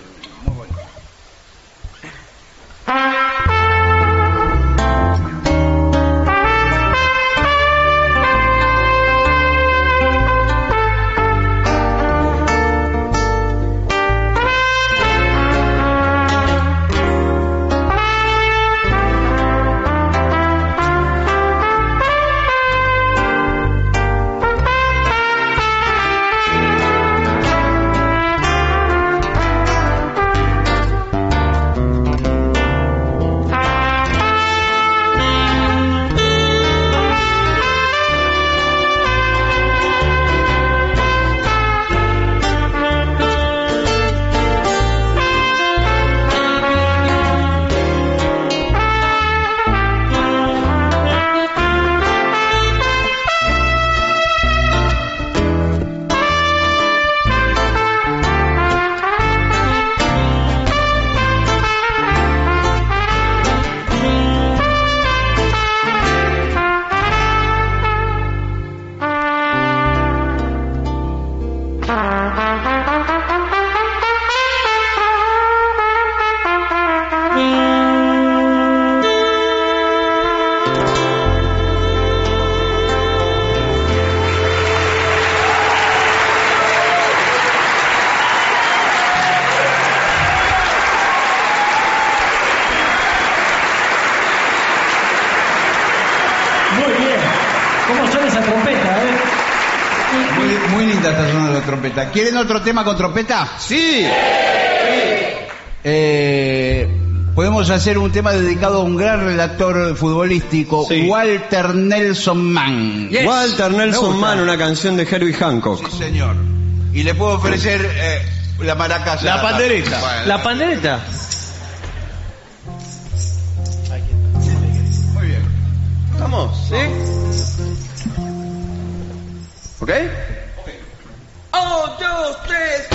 Trompeta. ¿Quieren otro tema con trompeta? Sí. Eh, podemos hacer un tema dedicado a un gran relator futbolístico, Sí. Walter Nelson Mann. Walter Me Nelson gusta. Mann, una canción de Herbie Hancock. Sí, señor. Y le puedo ofrecer eh, la maraca. La pandereta. Bueno, La pandereta. Muy bien. ¿Estamos? ¿Sí? ¿Ok? Dos, tres.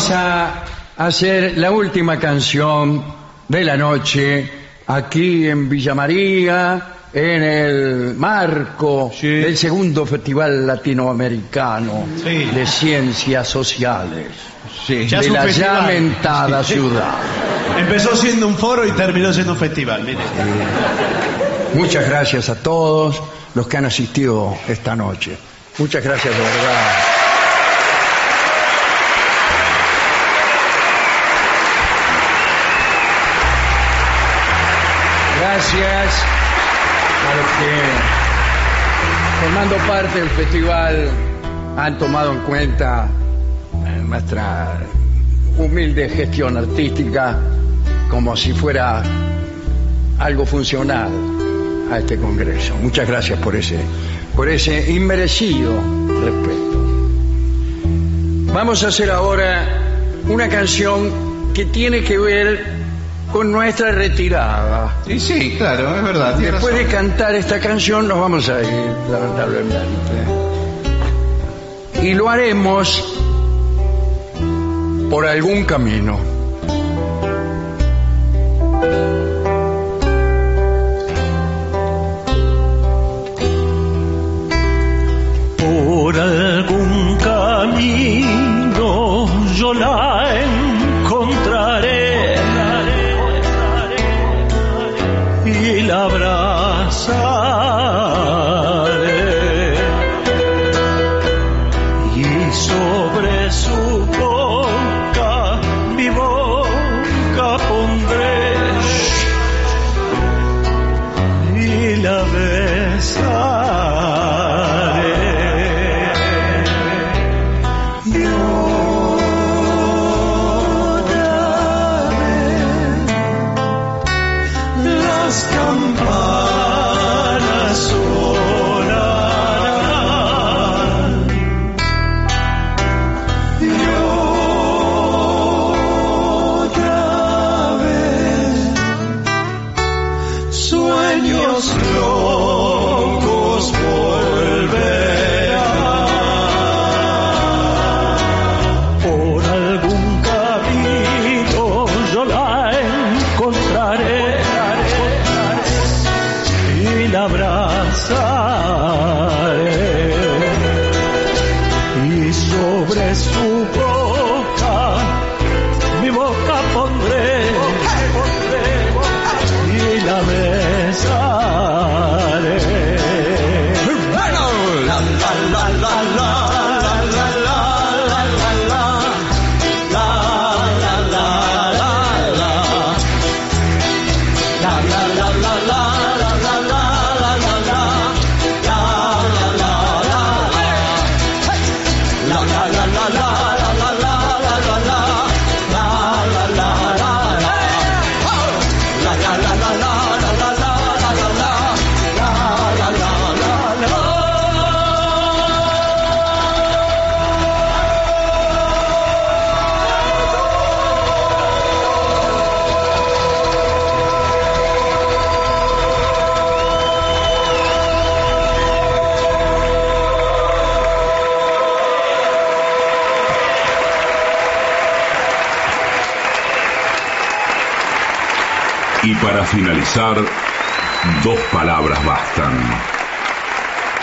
Vamos a hacer la última canción de la noche aquí en Villa María, en el marco del segundo Festival Latinoamericano Sí. de Ciencias Sociales Ya de la festival. ya mentada ciudad. Empezó siendo un foro y terminó siendo un festival, mire. Muchas gracias a todos los que han asistido esta noche. Muchas gracias de verdad. Gracias a los que, formando parte del festival, han tomado en cuenta eh, nuestra humilde gestión artística como si fuera algo funcional a este congreso. Muchas gracias por ese, por ese inmerecido respeto. Vamos a hacer ahora una canción que tiene que ver con nuestra retirada. Sí, sí, claro, es verdad. Después de cantar esta canción nos vamos a ir, lamentablemente. Y lo haremos por algún camino. Por algún camino yo la 山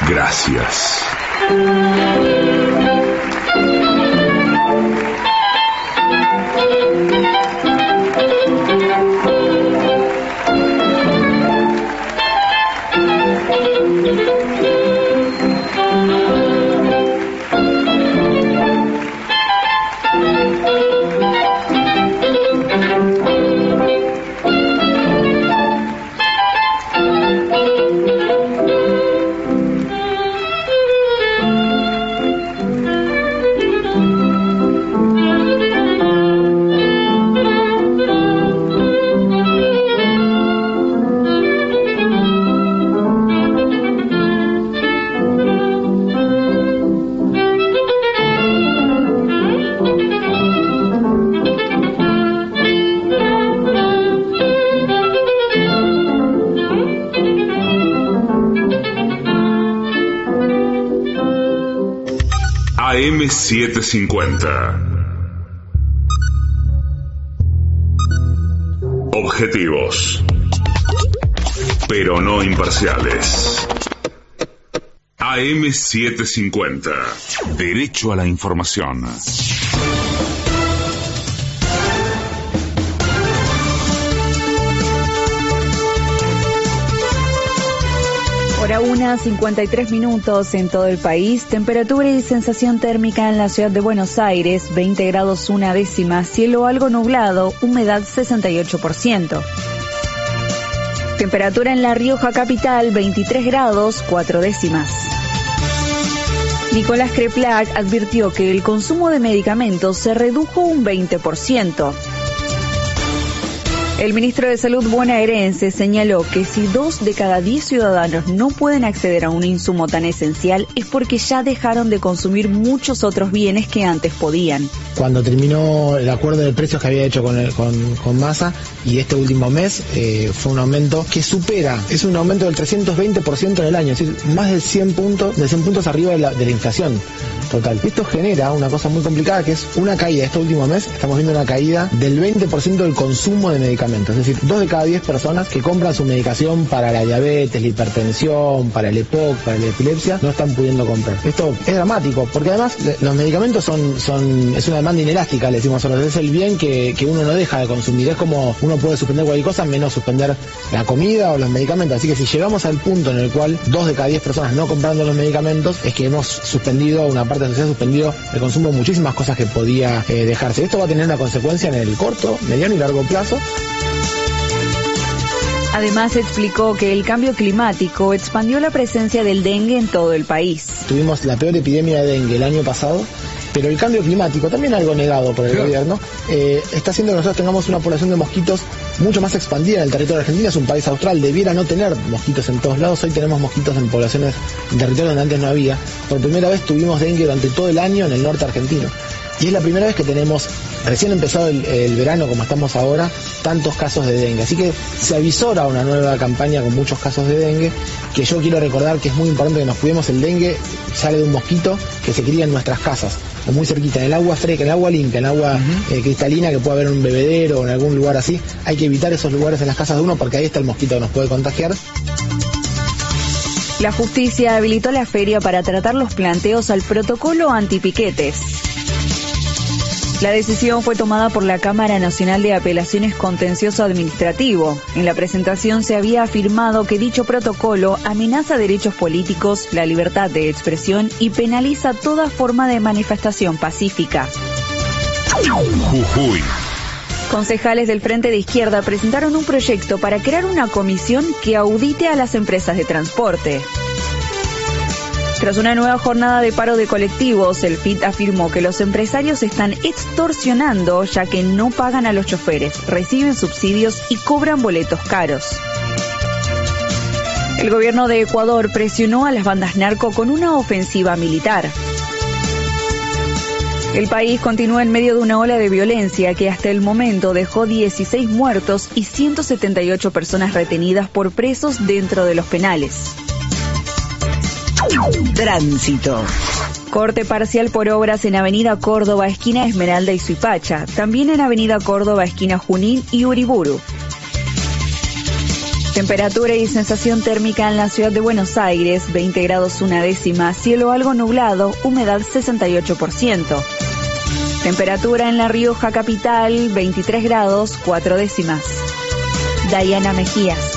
Gracias. AM750. Objetivos, pero no imparciales. AM750. Derecho a la información. Hora 1, 53 minutos en todo el país. Temperatura y sensación térmica en la ciudad de Buenos Aires, 20 grados una décima, cielo algo nublado, humedad 68%. Temperatura en La Rioja capital, 23 grados, 4 décimas. Nicolás Creplac advirtió que el consumo de medicamentos se redujo un 20%. El ministro de Salud bonaerense señaló que si dos de cada diez ciudadanos no pueden acceder a un insumo tan esencial es porque ya dejaron de consumir muchos otros bienes que antes podían. Cuando terminó el acuerdo de precios que había hecho con, el- con, con Massa y este último mes eh, fue un aumento que supera, es un aumento del 320% en el año, es decir, más de 100 puntos, de 100 puntos arriba de la, de la inflación total. Esto genera una cosa muy complicada que es una caída. Este último mes estamos viendo una caída del 20% del consumo de medicamentos. Es decir, dos de cada 10 personas que compran su medicación para la diabetes, la hipertensión, para el EPOC, para la epilepsia, no están pudiendo comprar. Esto es dramático porque además los medicamentos son, son es una demanda inelástica, le decimos nosotros. Es el bien que, uno no deja de consumir. Es como uno puede suspender cualquier cosa menos suspender la comida o los medicamentos. Así que si llegamos al punto en el cual dos de cada 10 personas no comprando los medicamentos, es que hemos suspendido, una parte de la sociedad suspendido el consumo de muchísimas cosas que podía eh, dejarse. Esto va a tener una consecuencia en el corto, mediano y largo plazo. Además explicó que el cambio climático expandió la presencia del dengue en todo el país. Tuvimos la peor epidemia de dengue el año pasado, pero el cambio climático, también algo negado por el Claro. gobierno, eh, está haciendo que nosotros tengamos una población de mosquitos mucho más expandida en el territorio de Argentina. Es un país austral, debiera no tener mosquitos en todos lados. Hoy tenemos mosquitos en poblaciones, en territorios donde antes no había. Por primera vez tuvimos dengue durante todo el año en el norte argentino. Y es la primera vez que tenemos, recién empezado el, el verano como estamos ahora, tantos casos de dengue. Así que se avisora una nueva campaña con muchos casos de dengue, que yo quiero recordar que es muy importante que nos cuidemos. El dengue sale de un mosquito que se cría en nuestras casas, o muy cerquita, en el agua fresca, en el agua limpia, en el agua eh, cristalina que puede haber en un bebedero o en algún lugar así. Hay que evitar esos lugares en las casas de uno porque ahí está el mosquito que nos puede contagiar. La justicia habilitó la feria para tratar los planteos al protocolo antipiquetes. La decisión fue tomada por la Cámara Nacional de Apelaciones Contencioso Administrativo. En la presentación se había afirmado que dicho protocolo amenaza derechos políticos, la libertad de expresión y penaliza toda forma de manifestación pacífica. Jujuy. Concejales del Frente de Izquierda presentaron un proyecto para crear una comisión que audite a las empresas de transporte. Tras una nueva jornada de paro de colectivos, el FIT afirmó que los empresarios están extorsionando ya que no pagan a los choferes, reciben subsidios y cobran boletos caros. El gobierno de Ecuador presionó a las bandas narco con una ofensiva militar. El país continúa en medio de una ola de violencia que hasta el momento dejó 16 muertos y 178 personas retenidas por presos dentro de los penales. Tránsito. Corte parcial por obras en Avenida Córdoba, esquina Esmeralda y Suipacha. También en Avenida Córdoba, esquina Junín y Uriburu. Temperatura y sensación térmica en la ciudad de Buenos Aires, 20 grados una décima, cielo algo nublado, humedad 68%. Temperatura en La Rioja capital, 23 grados, 4 décimas. Diana Mejías.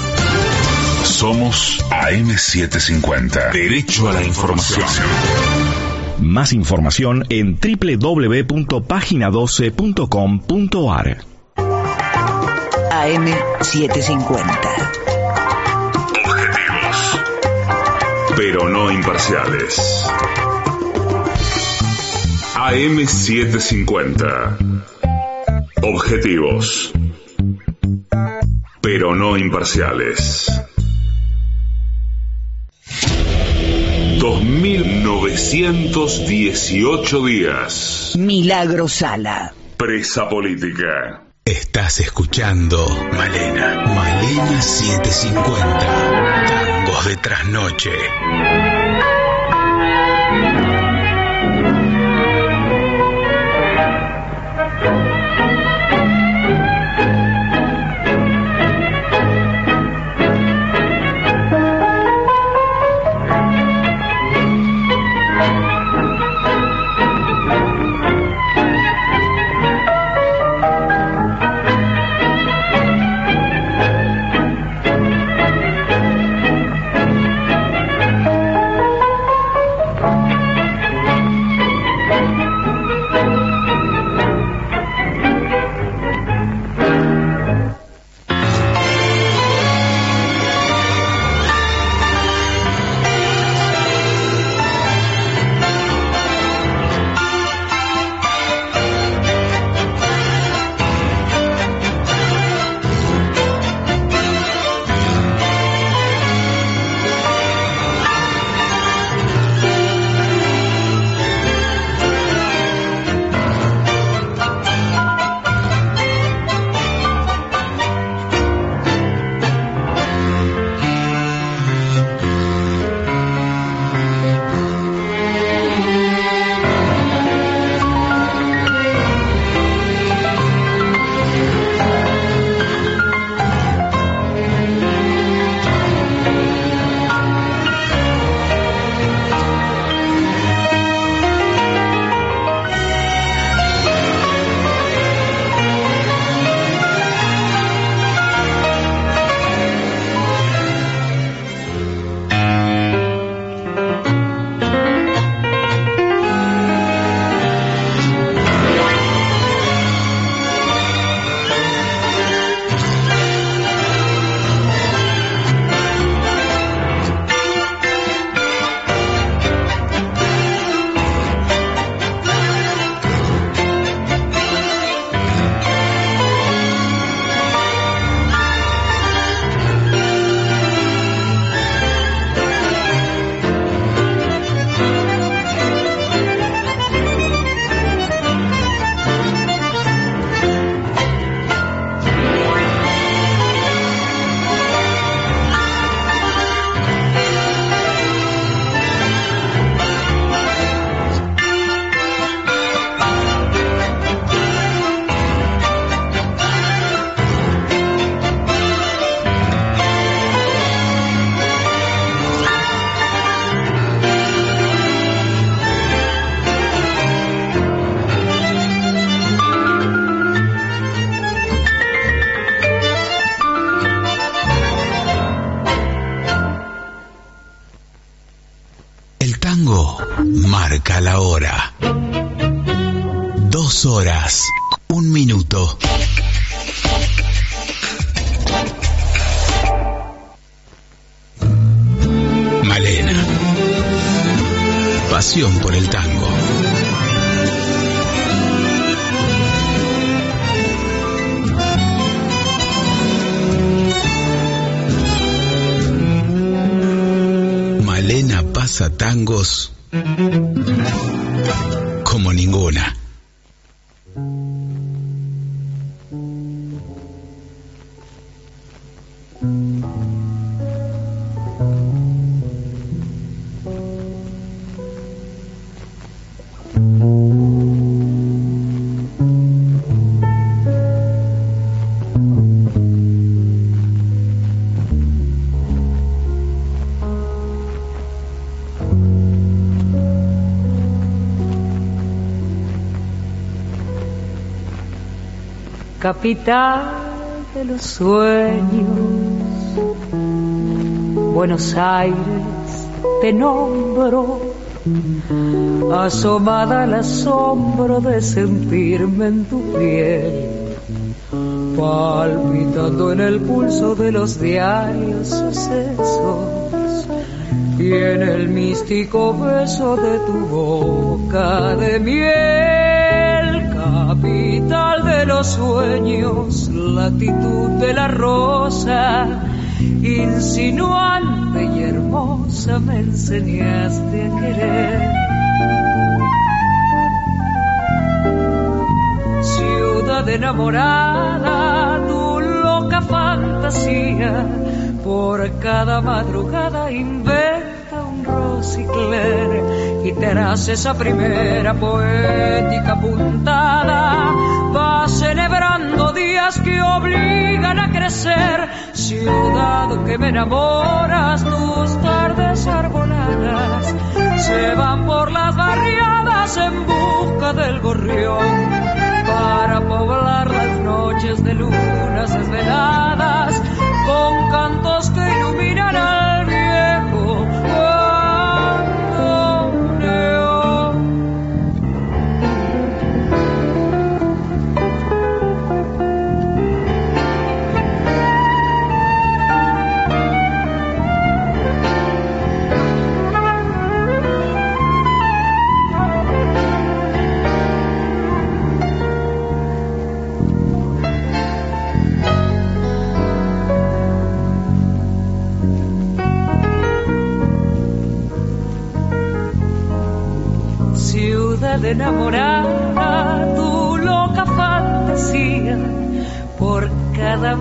Somos AM750. Derecho a la información. Más información en www.pagina12.com.ar. AM750. Pero no imparciales. AM750. Objetivos. Pero no imparciales. 2918 días. Milagro Sala. Presa política. Estás escuchando Malena. Malena 750. Tangos de trasnoche. Capital de los sueños. Buenos Aires te nombro, asomada al asombro de sentirme en tu piel, palpitando en el pulso de los diarios sucesos y en el místico beso de tu boca de miel, de los sueños, latitud de la rosa, insinuante y hermosa me enseñaste a querer. Ciudad enamorada, tu loca fantasía, por cada madrugada inventa un rosicler y te esa primera poética puntada. Que obligan a crecer, ciudad que me enamoras, tus tardes arboladas. Se van por las barriadas en busca del gorrión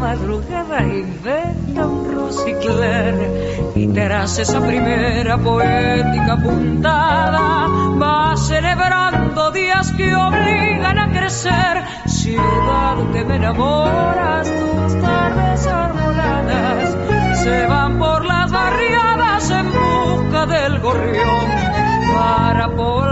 madrugada y vete a un rosicler y terás esa primera poética puntada. Vas celebrando días que obligan a crecer, ciudad que me enamoras, tus tardes arboladas se van por las barriadas en busca del gorrión para poder